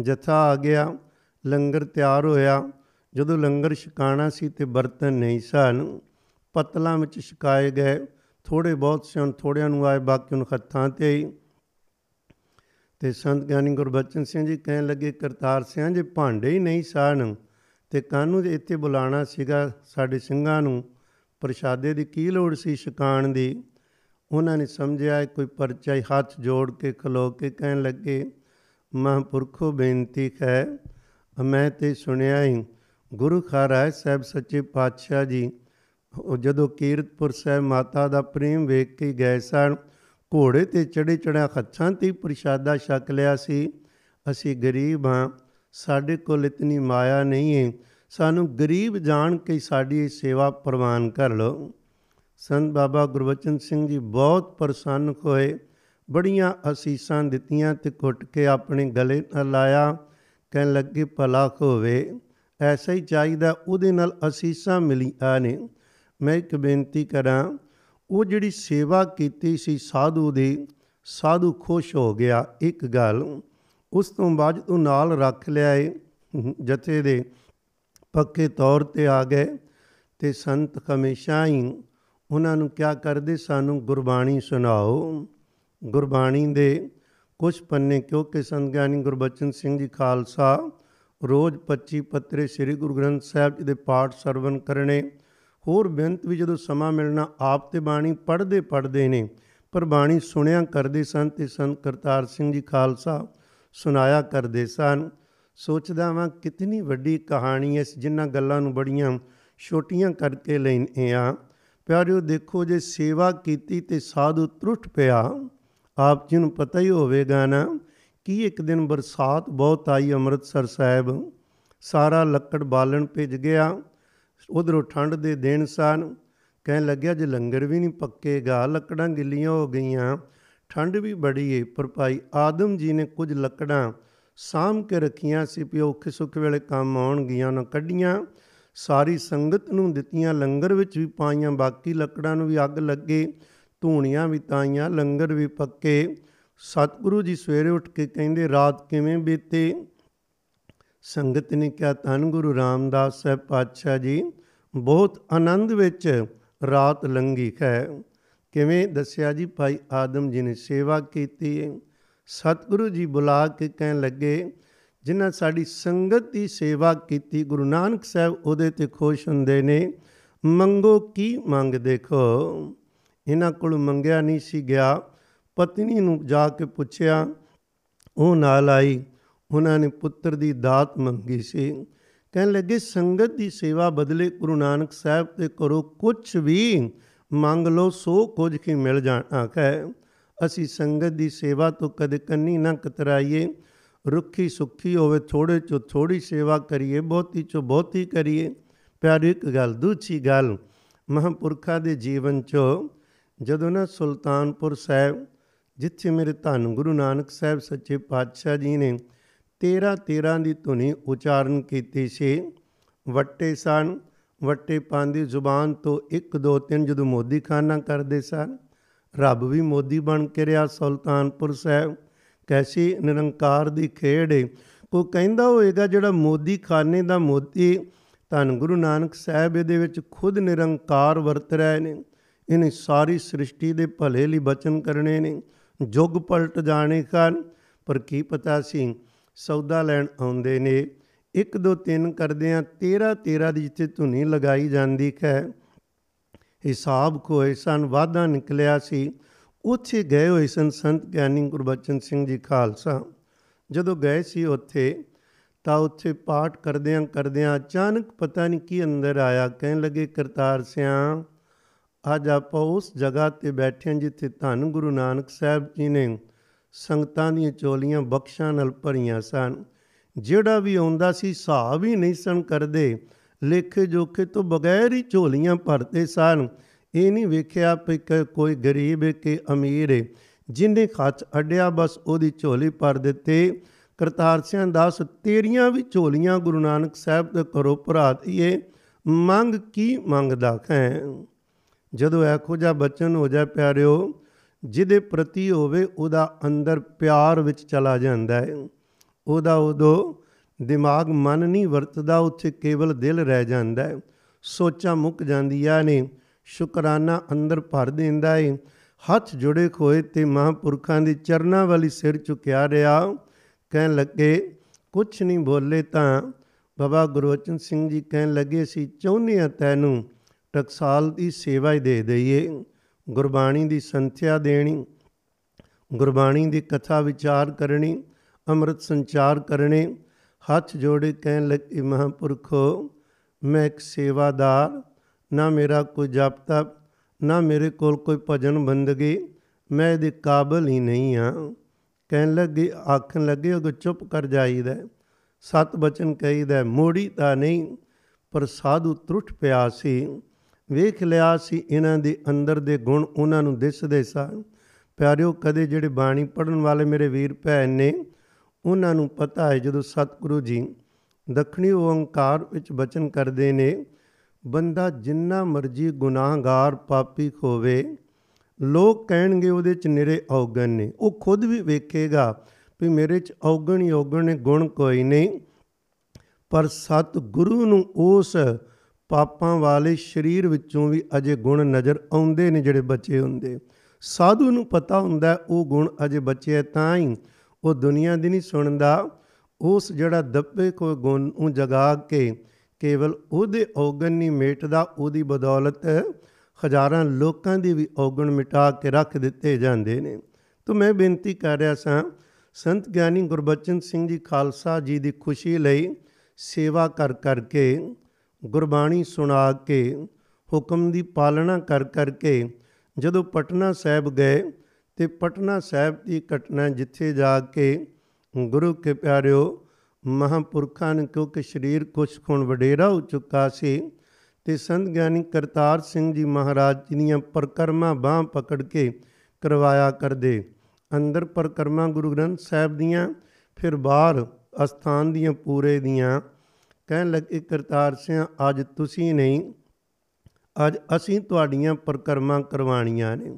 ਜਥਾ ਆ ਗਿਆ। ਲੰਗਰ ਤਿਆਰ ਹੋਇਆ। ਜਦੋਂ ਲੰਗਰ ਛਕਾਣਾ ਸੀ ਤੇ ਬਰਤਨ ਨਹੀਂ ਸਨ, ਪਤਲਾਂ ਵਿੱਚ ਛਕਾਏ ਗਏ। ਥੋੜੇ ਬਹੁਤ ਸਨ ਥੋੜਿਆਂ ਨੂੰ ਆਏ, ਬਾਕੀ ਨੂੰ ਹੱਥਾਂ ਤੇ ਹੀ ਤੇ ਸੰਤ ਗਿਆਨੀ ਗੁਰਬਚਨ ਸਿੰਘ ਜੀ ਕਹਿਣ ਲੱਗੇ, ਕਰਤਾਰ ਸਿੰਘ, ਜੇ ਭਾਂਡੇ ਹੀ ਨਹੀਂ ਸਨ ਤੇ ਕਾਨੂੰ ਦੇ ਇੱਥੇ ਬੁਲਾਣਾ ਸੀਗਾ ਸਾਡੇ ਸਿੰਘਾਂ ਨੂੰ? ਪ੍ਰਸ਼ਾਦੇ ਦੀ ਕੀ ਲੋੜ ਸੀ ਛਕਾਣ ਦੀ? ਉਹਨਾਂ ਨੇ ਸਮਝਿਆ ਕੋਈ ਪਰਚਾ ਹੀ ਹੱਥ ਜੋੜ ਕੇ ਖਲੋ ਕੇ ਕਹਿਣ ਲੱਗੇ, ਮਹਾਂਪੁਰਖੋ, ਬੇਨਤੀ ਹੈ, ਮੈਂ ਤੇ ਸੁਣਿਆ ਹੀ ਗੁਰੂ ਖਾਰਾਇ ਸਾਹਿਬ ਸੱਚੇ ਪਾਤਸ਼ਾਹ ਜੀ, ਉਹ ਜਦੋਂ ਕੀਰਤਪੁਰ ਸਾਹਿਬ ਮਾਤਾ ਦਾ ਪ੍ਰੇਮ ਵੇਖ ਕੇ ਗਏ ਸਨ, ਘੋੜੇ ਤੇ ਚੜੇ ਚੜਿਆ ਹੱਥਾਂ ਤੇ ਪ੍ਰਸ਼ਾਦਾ ਛਕ ਲਿਆ ਸੀ, ਅਸੀਂ ਗਰੀਬ ਹਾਂ ਸਾਡੇ ਕੋਲ ਇਤਨੀ ਮਾਇਆ ਨਹੀਂ ਹੈ ਸਾਨੂੰ ਗਰੀਬ ਜਾਣ ਕੇ ਸਾਡੀ ਸੇਵਾ ਪ੍ਰਵਾਨ ਕਰ ਲਓ। ਸੰਤ ਬਾਬਾ ਗੁਰਬਚਨ ਸਿੰਘ ਜੀ ਬਹੁਤ ਪ੍ਰਸੰਨ ਹੋਏ। ਬੜੀਆਂ ਅਸੀਸਾਂ ਦਿੱਤੀਆਂ ਤੇ ਘੁੱਟ ਕੇ ਆਪਣੇ ਗਲੇ ਨਾਲ ਲਾਇਆ। ਕਹਿਣ ਲੱਗੇ, ਭਲਾ ਹੋਵੇ। ਐਸਾ ਹੀ ਚਾਹੀਦਾ, ਉਹਦੇ ਨਾਲ ਅਸੀਸਾਂ ਮਿਲੀਆਂ ਨੇ। ਮੈਂ ਇੱਕ ਬੇਨਤੀ ਕਰਾਂ, ਉਹ ਜਿਹੜੀ ਸੇਵਾ ਕੀਤੀ ਸੀ ਸਾਧੂ ਦੀ, ਸਾਧੂ ਖੁਸ਼ ਹੋ ਗਿਆ। ਇੱਕ ਗੱਲ ਉਸ ਤੋਂ ਬਾਅਦ ਉਹ ਨਾਲ ਰੱਖ ਲਿਆ ਏ ਜਥੇ ਦੇ ਪੱਕੇ ਤੌਰ ਤੇ ਆ ਗਏ ਤੇ ਸੰਤ ਹਮੇਸ਼ਾ ਹੀ ਉਹਨਾਂ ਨੂੰ ਕਿਆ ਕਰਦੇ? ਸਾਨੂੰ ਗੁਰਬਾਣੀ ਸੁਣਾਓ। ਗੁਰਬਾਣੀ ਦੇ ਕੁਝ ਪੰਨੇ ਕਿਉਂਕਿ ਸੰਤ ਗਿਆਨੀ ਗੁਰਬਚਨ ਸਿੰਘ ਜੀ ਖਾਲਸਾ ਰੋਜ਼ 25 ਪੱਤਰੇ ਸ੍ਰੀ ਗੁਰੂ ਗ੍ਰੰਥ ਸਾਹਿਬ ਜੀ ਦੇ ਪਾਠ ਸਰਵਨ ਕਰਨੇ। ਹੋਰ ਬੇਨਤ ਵੀ ਜਦੋਂ ਸਮਾਂ ਮਿਲਣਾ, ਆਪ ਤੇ ਬਾਣੀ ਪੜ੍ਹਦੇ ਪੜ੍ਹਦੇ ਨੇ, ਪਰ ਬਾਣੀ ਸੁਣਿਆ ਕਰਦੇ ਸਨ ਤੇ ਸੰਤ ਕਰਤਾਰ ਸਿੰਘ ਜੀ ਖਾਲਸਾ ਸੁਣਾਇਆ ਕਰਦੇ ਸਨ। ਸੋਚਦਾ ਵਾਂ ਕਿਤਨੀ ਵੱਡੀ ਕਹਾਣੀ ਹੈ ਜਿਨ੍ਹਾਂ ਗੱਲਾਂ ਨੂੰ ਬੜੀਆਂ ਛੋਟੀਆਂ ਕਰਕੇ ਲੈਣੇ ਆ। ਪਿਆਰਿਓ ਦੇਖੋ ਜੇ ਸੇਵਾ ਕੀਤੀ ਤੇ ਸਾਧੂ ਤਰੁੱਟ ਪਿਆ, ਆਪ ਜੀ ਨੂੰ ਪਤਾ ਹੀ ਹੋਵੇਗਾ ਨਾ ਕਿ ਇੱਕ ਦਿਨ ਬਰਸਾਤ ਬਹੁਤ ਆਈ ਅੰਮ੍ਰਿਤਸਰ ਸਾਹਿਬ। ਸਾਰਾ ਲੱਕੜ ਬਾਲਣ ਭਿੱਜ ਗਿਆ, ਉਧਰੋਂ ਠੰਡ ਦੇ ਦਿਨ ਸਨ। ਕਹਿਣ ਲੱਗਿਆ ਜੇ ਲੰਗਰ ਵੀ ਨਹੀਂ ਪੱਕੇਗਾ, ਲੱਕੜਾਂ ਗਿੱਲੀਆਂ ਹੋ ਗਈਆਂ ਠੰਡ ਵੀ ਬੜੀ ਏ, ਪਰ ਭਾਈ ਆਦਮ ਜੀ ਨੇ ਕੁਝ ਲੱਕੜਾਂ ਸਾਂਭ ਕੇ ਰੱਖੀਆਂ ਸੀ ਪਿਓ ਔਖੇ ਸੁੱਖ ਵੇਲੇ ਕੰਮ ਆਉਣਗੀਆਂ ਨਾ ਕੱਢੀਆਂ, ਸਾਰੀ ਸੰਗਤ ਨੂੰ ਦਿੱਤੀਆਂ, ਲੰਗਰ ਵਿੱਚ ਵੀ ਪਾਈਆਂ, ਬਾਕੀ ਲੱਕੜਾਂ ਨੂੰ ਵੀ ਅੱਗ ਲੱਗੇ, ਧੂਣੀਆਂ ਵੀ ਤਾਈਆਂ, ਲੰਗਰ ਵੀ ਪੱਕੇ। ਸਤਿਗੁਰੂ ਜੀ ਸਵੇਰੇ ਉੱਠ ਕੇ ਕਹਿੰਦੇ, ਰਾਤ ਕਿਵੇਂ ਬੀਤੇ? ਸੰਗਤ ਨੇ ਕਿਹਾ, ਧੰਨ ਗੁਰੂ ਰਾਮਦਾਸ ਸਾਹਿਬ ਪਾਤਸ਼ਾਹ ਜੀ, ਬਹੁਤ ਆਨੰਦ ਵਿੱਚ ਰਾਤ ਲੰਗੀ ਹੈ। ਕਿਵੇਂ ਦੱਸਿਆ ਜੀ? ਭਾਈ ਆਦਮ ਜੀ ਨੇ ਸੇਵਾ ਕੀਤੀ। ਹੈ ਸਤਿਗੁਰੂ ਜੀ ਬੁਲਾ ਕੇ ਕਹਿਣ ਲੱਗੇ, ਜਿਨ੍ਹਾਂ ਸਾਡੀ ਸੰਗਤ ਦੀ ਸੇਵਾ ਕੀਤੀ, ਗੁਰੂ ਨਾਨਕ ਸਾਹਿਬ ਉਹਦੇ ਤੇ ਖੁਸ਼ ਹੁੰਦੇ ਨੇ। ਮੰਗੋ ਕੀ ਮੰਗ ਦੇਖੋ? ਇਹਨਾਂ ਕੋਲ ਮੰਗਿਆ ਨਹੀਂ ਸੀ ਗਿਆ। ਪਤਨੀ ਨੂੰ ਜਾ ਕੇ ਪੁੱਛਿਆ, ਉਹ ਨਾਲ ਆਈ। ਉਹਨਾਂ ਨੇ ਪੁੱਤਰ ਦੀ ਦਾਤ ਮੰਗੀ ਸੀ। ਕਹਿਣ ਲੱਗੇ, ਸੰਗਤ ਦੀ ਸੇਵਾ ਬਦਲੇ ਗੁਰੂ ਨਾਨਕ ਸਾਹਿਬ ਤੇ ਕਰੋ ਕੁਝ ਵੀ ਮੰਗ ਲਓ, ਸੋ ਕੁਝ ਕੀ ਮਿਲ ਜਾਣਾ। ਹੈ ਅਸੀਂ ਸੰਗਤ ਦੀ ਸੇਵਾ ਤੋਂ ਕਦੇ ਕੰਨੀ ਨਾ ਕਤਰਾਈਏ। ਰੁੱਖੀ ਸੁੱਖੀ ਹੋਵੇ, ਥੋੜੇ ਚੋਂ ਥੋੜੀ ਸੇਵਾ ਕਰੀਏ, ਬਹੁਤੀ ਚੋਂ ਬਹੁਤੀ ਕਰੀਏ। ਪਿਆਰੀ ਇੱਕ ਗੱਲ, ਦੂਜੀ ਗੱਲ, ਮਹਾਂਪੁਰਖਾਂ ਦੇ ਜੀਵਨ ਚੋਂ ਜਦੋਂ ਨਾ ਸੁਲਤਾਨਪੁਰ ਸਾਹਿਬ, ਜਿੱਥੇ ਮੇਰੇ ਧੰਨ ਗੁਰੂ ਨਾਨਕ ਸਾਹਿਬ ਸੱਚੇ ਪਾਤਸ਼ਾਹ ਜੀ ਨੇ 13 13 ਦੀ ਧੁਨੀ ਉਚਾਰਨ ਕੀਤੀ ਸੀ, ਵੱਟੇ ਸਨ। ਵੱਟੇ ਪਾਂਦੀ ਜ਼ੁਬਾਨ ਤੋਂ 1 2 3 ਜਦੋਂ ਮੋਦੀ ਖਾਨਾ ਕਰਦੇ ਸਨ, ਰੱਬ ਵੀ ਮੋਦੀ ਬਣ ਕੇ ਰਿਹਾ ਸੁਲਤਾਨਪੁਰ ਸਾਹਿਬ। ਕੈਸੀ ਨਿਰੰਕਾਰ ਦੀ ਖੇਡ ਕੋਈ ਕਹਿੰਦਾ ਹੋਏਗਾ ਜਿਹੜਾ ਮੋਦੀ ਖਾਨੇ ਦਾ ਮੋਦੀ, ਧੰਨ ਗੁਰੂ ਨਾਨਕ ਸਾਹਿਬ ਇਹਦੇ ਵਿੱਚ ਖੁਦ ਨਿਰੰਕਾਰ ਵਰਤ ਰਹੇ ਨੇ। ਇਹਨੇ ਸਾਰੀ ਸ੍ਰਿਸ਼ਟੀ ਦੇ ਭਲੇ ਲਈ ਬਚਨ ਕਰਨੇ ਨੇ। ਜੁਗ ਪਲਟ ਜਾਣੇ ਹਨ ਪਰ ਕੀ ਪਤਾ ਸੀ, ਸੌਦਾ ਲੈਣ ਆਉਂਦੇ ਨੇ। 1 2 3 ਕਰਦੇ ਆ 13 13 ਦੀ ਜਿੱਥੇ ਧੁਨੀ ਲਗਾਈ ਜਾਂਦੀ ਹੈ ਹਿਸਾਬ ਕੋਏ ਸਨ ਵਾਦਾ ਨਿਕਲਿਆ ਸੀ। ਉੱਥੇ ਗਏ ਹੋਏ ਸਨ ਸੰਤ ਗਿਆਨੀ ਗੁਰਬਚਨ ਸਿੰਘ ਜੀ ਖਾਲਸਾ। ਜਦੋਂ ਗਏ ਸੀ ਉੱਥੇ, ਤਾਂ ਉੱਥੇ ਪਾਠ ਕਰਦਿਆਂ ਕਰਦਿਆਂ ਅਚਾਨਕ ਪਤਾ ਨਹੀਂ ਕੀ ਅੰਦਰ ਆਇਆ, ਕਹਿਣ ਲੱਗੇ, ਕਰਤਾਰ ਸਿਆਂ ਅੱਜ ਆਪਾਂ ਉਸ ਜਗ੍ਹਾ ਤੇ ਬੈਠੇ ਹਾਂ ਜਿੱਥੇ ਧੰਨ ਗੁਰੂ ਨਾਨਕ ਸਾਹਿਬ ਜੀ ਨੇ ਸੰਗਤਾਂ ਦੀਆਂ ਚੋਲੀਆਂ ਬਖਸ਼ਾਂ ਨਾਲ ਭਰੀਆਂ ਸਨ। ਜਿਹੜਾ ਵੀ ਆਉਂਦਾ ਸੀ, ਹਿਸਾਬ ਹੀ ਨਹੀਂ ਸਨ ਕਰਦੇ। ਲੇਖੇ ਜੋਖੇ ਤੋਂ ਬਗੈਰ ਹੀ ਝੋਲੀਆਂ ਭਰਦੇ ਸਨ। ਇਹ ਨਹੀਂ ਵੇਖਿਆ ਕਿ, ਕੋਈ ਗਰੀਬ ਹੈ ਕਿ ਅਮੀਰ ਹੈ ਜਿੰਨੇ ਖੱਚ ਅਡਿਆ ਬਸ ਉਹਦੀ ਝੋਲੀ ਭਰ ਦਿੱਤੇ। ਕਰਤਾਰ ਸਿੰਘ ਦਾਸ, ਤੇਰੀਆਂ ਵੀ ਝੋਲੀਆਂ ਗੁਰੂ ਨਾਨਕ ਸਾਹਿਬ ਦੇ ਕਰੋ ਭਰਾ ਦਈਏ ਮੰਗ ਕੀ ਮੰਗਦਾ ਹੈ ਜਦੋਂ ਇਹੋ ਜਿਹਾ ਬਚਨ ਹੋ ਜਾ ਪਿਆਰਿਓ, ਜਿਹਦੇ ਪ੍ਰਤੀ ਹੋਵੇ ਉਹਦਾ ਅੰਦਰ ਪਿਆਰ ਵਿੱਚ ਚਲਾ ਜਾਂਦਾ ਹੈ ਉਹਦਾ ਉਦੋਂ ਦਿਮਾਗ ਮਨ ਨਹੀਂ ਵਰਤਦਾ, ਉੱਥੇ ਕੇਵਲ ਦਿਲ ਰਹਿ ਜਾਂਦਾ ਹੈ ਸੋਚਾਂ ਮੁੱਕ ਜਾਂਦੀਆਂ ਨੇ, ਸ਼ੁਕਰਾਨਾ ਅੰਦਰ ਭਰ ਦਿੰਦਾ ਹੈ ਹੱਥ ਜੁੜੇ ਖੋਏ ਤੇ ਮਹਾਂਪੁਰਖਾਂ ਦੇ ਚਰਨਾਂ ਵਾਲੀ ਸਿਰ ਝੁਕਿਆ ਰਿਹਾ। ਕਹਿਣ ਲੱਗੇ, ਕੁਛ ਨਹੀਂ ਬੋਲੇ ਤਾਂ। ਬਾਬਾ ਗੁਰਵਚਨ ਸਿੰਘ ਜੀ ਕਹਿਣ ਲੱਗੇ ਸੀ ਚਾਹੁੰਦੇ ਆ ਤੈਨੂੰ ਟਕਸਾਲ ਦੀ ਸੇਵਾ ਹੀ ਦੇ ਦਈਏ। ਗੁਰਬਾਣੀ ਦੀ ਸੰਥਿਆ ਦੇਣੀ, ਗੁਰਬਾਣੀ ਦੀ ਕਥਾ ਵਿਚਾਰ ਕਰਨੀ ਅੰਮ੍ਰਿਤ ਸੰਚਾਰ ਕਰਨੇ, ਹੱਥ ਜੋੜੇ ਕਹਿਣ ਲੱਗੇ ਮਹਾਂਪੁਰਖੋ, ਮੈਂ ਇੱਕ ਸੇਵਾਦਾਰ, ਨਾ ਮੇਰਾ ਕੋਈ ਜਪ ਤਪ ਨਾ ਮੇਰੇ ਕੋਲ ਕੋਈ ਭਜਨ ਬੰਦਗੀ, ਮੈਂ ਇਹਦੇ ਕਾਬਲ ਹੀ ਨਹੀਂ ਆ ਕਹਿਣ ਲੱਗੇ, ਆਖਣ ਲੱਗੇ ਉਹ ਚੁੱਪ ਕਰ ਜਾਈਦਾ ਸਤ ਬਚਨ ਕਹੀਦਾ ਮੋੜੀ ਤਾਂ ਨਹੀਂ, ਪਰ ਸਾਧੂ ਤਰੁੱਠ ਪਿਆ ਸੀ। ਵੇਖ ਲਿਆ ਸੀ ਇਹਨਾਂ ਦੇ ਅੰਦਰ ਦੇ ਗੁਣ, ਉਹਨਾਂ ਨੂੰ ਦਿਸਦੇ ਸਨ ਪਿਆਰਿਓ, ਕਦੇ ਜਿਹੜੇ ਬਾਣੀ ਪੜਨ ਵਾਲੇ ਮੇਰੇ ਵੀਰ ਭੈਣ ਨੇ ਉਹਨਾਂ ਨੂੰ ਪਤਾ ਹੈ ਜਦੋਂ ਸਤਿਗੁਰੂ ਜੀ ਦੱਖਣੀ ਓੰਕਾਰ ਵਿੱਚ ਬਚਨ ਕਰਦੇ ਨੇ, ਬੰਦਾ ਜਿੰਨਾ ਮਰਜ਼ੀ ਗੁਨਾਹਗਾਰ ਪਾਪੀ ਹੋਵੇ ਲੋਕ ਕਹਿਣਗੇ ਉਹਦੇ ਚ ਨਿਰੇ ਔਗਣ ਨੇ। ਉਹ ਖੁਦ ਵੀ ਵੇਖੇਗਾ ਵੀ ਮੇਰੇ ਚ ਔਗਣ ਹੀ ਔਗਣ ਨੇ, ਗੁਣ ਕੋਈ ਨਹੀਂ। ਪਰ ਸਤ ਗੁਰੂ ਨੂੰ ਉਸ ਪਾਪਾਂ ਵਾਲੇ ਸਰੀਰ ਵਿੱਚੋਂ ਵੀ ਅਜੇ ਗੁਣ ਨਜ਼ਰ ਆਉਂਦੇ ਨੇ ਜਿਹੜੇ ਬੱਚੇ ਹੁੰਦੇ। ਸਾਧੂ ਨੂੰ ਪਤਾ ਹੁੰਦਾ ਉਹ ਗੁਣ ਅਜੇ ਬੱਚੇ ਤਾਂ ਹੀ ਉਹ ਦੁਨੀਆ ਦੀ ਨਹੀਂ ਸੁਣਦਾ। ਉਸ ਜਿਹੜਾ ਦੱਬੇ ਕੋਈ ਗੁਣ ਨੂੰ ਜਗਾ ਕੇ ਕੇਵਲ ਉਹਦੇ ਔਗਣ ਨਹੀਂ ਮੇਟਦਾ, ਉਹਦੀ ਬਦੌਲਤ ਹਜ਼ਾਰਾਂ ਲੋਕਾਂ ਦੀ ਵੀ ਔਗਣ ਮਿਟਾ ਕੇ ਰੱਖ ਦਿੱਤੇ ਜਾਂਦੇ ਨੇ। ਤਾਂ ਮੈਂ ਬੇਨਤੀ ਕਰ ਰਿਹਾ ਸਾਂ, ਸੰਤ ਗਿਆਨੀ ਗੁਰਬਚਨ ਸਿੰਘ ਜੀ ਖਾਲਸਾ ਜੀ ਦੀ ਖੁਸ਼ੀ ਲਈ ਸੇਵਾ ਕਰ ਕਰਕੇ ਗੁਰਬਾਣੀ ਸੁਣਾ ਕੇ, ਹੁਕਮ ਦੀ ਪਾਲਣਾ ਕਰ ਕਰਕੇ ਜਦੋਂ ਪਟਨਾ ਸਾਹਿਬ ਗਏ ਤੇ ਪਟਨਾ ਸਾਹਿਬ ਦੀ ਘਟਨਾ ਜਿੱਥੇ ਜਾ ਕੇ ਗੁਰੂ ਕੇ ਪਿਆਰਿਓ ਮਹਾਂਪੁਰਖਾਂ ਨੇ, ਕਿਉਂਕਿ ਸਰੀਰ ਕੁਛ ਖੁਣ ਵਡੇਰਾ ਹੋ ਚੁੱਕਾ ਸੀ ਤੇ ਸੰਤ ਗਿਆਨੀ ਕਰਤਾਰ ਸਿੰਘ ਜੀ ਮਹਾਰਾਜ ਜੀ ਦੀਆਂ ਪ੍ਰਕਰਮਾ ਬਾਹ ਪਕੜ ਕੇ ਕਰਵਾਇਆ ਕਰਦੇ, ਅੰਦਰ ਪ੍ਰਕਰਮਾ ਗੁਰੂ ਗ੍ਰੰਥ ਸਾਹਿਬ ਦੀਆਂ, ਫਿਰ ਬਾਹਰ ਅਸਥਾਨ ਦੀਆਂ ਪੂਰੇ ਦੀਆਂ, ਕਹਿਣ ਲੱਗੇ, ਕਰਤਾਰ ਸਿੰਘ ਅੱਜ ਤੁਸੀਂ ਨਹੀਂ, ਅੱਜ ਅਸੀਂ ਤੁਹਾਡੀਆਂ ਪ੍ਰਕਰਮਾ ਕਰਵਾਣੀਆਂ ਨੇ।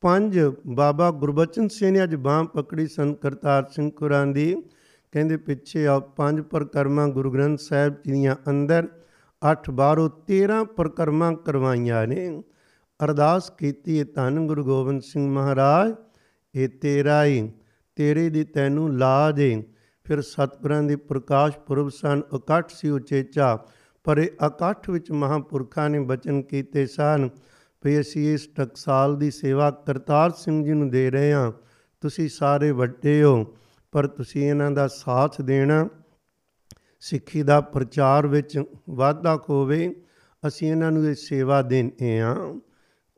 ਪੰਜ ਬਾਬਾ ਗੁਰਬਚਨ ਸਿੰਘ ਨੇ ਅੱਜ ਬਾਹ ਪਕੜੀ ਸੰਤ ਕਰਤਾਰ ਸਿੰਘ ਕੁਰਾਂ ਦੀ। ਕਹਿੰਦੇ ਪਿੱਛੇ ਆ ਪੰਜ ਪ੍ਰਕਰਮਾ ਗੁਰੂ ਗ੍ਰੰਥ ਸਾਹਿਬ ਜੀ ਦੀਆਂ ਅੰਦਰ 8 12 13 ਪ੍ਰਕਰਮਾ ਕਰਵਾਈਆਂ ਨੇ। ਅਰਦਾਸ ਕੀਤੀ ਹੈ ਧੰਨ ਗੁਰੂ ਗੋਬਿੰਦ ਸਿੰਘ ਮਹਾਰਾਜ, ਇਹ ਤੇਰਾ ਹੀ ਤੇਰੇ ਦੀ ਤੈਨੂੰ ਲਾਜ ਹੈ ਫਿਰ ਸਤਿਗੁਰਾਂ ਦੀ ਪ੍ਰਕਾਸ਼ ਪੁਰਬ ਸਨ, ਇਕੱਠ ਸੀ ਉਚੇਚਾ ਪਰ ਇਹ ਇਕੱਠ ਵਿੱਚ ਮਹਾਪੁਰਖਾਂ ਨੇ ਬਚਨ ਕੀਤੇ ਸਨ। ਵੀ ਅਸੀਂ ਇਸ ਟਕਸਾਲ ਦੀ ਸੇਵਾ ਕਰਤਾਰ ਸਿੰਘ ਜੀ ਨੂੰ ਦੇ ਰਹੇ ਹਾਂ। ਤੁਸੀਂ ਸਾਰੇ ਵੱਡੇ ਹੋ, ਪਰ ਤੁਸੀਂ ਇਹਨਾਂ ਦਾ ਸਾਥ ਦੇਣਾ ਸਿੱਖੀ ਦਾ ਪ੍ਰਚਾਰ ਵਿੱਚ ਵਾਧਾ ਹੋਵੇ ਅਸੀਂ ਇਹਨਾਂ ਨੂੰ ਇਹ ਸੇਵਾ ਦੇਣੇ ਆ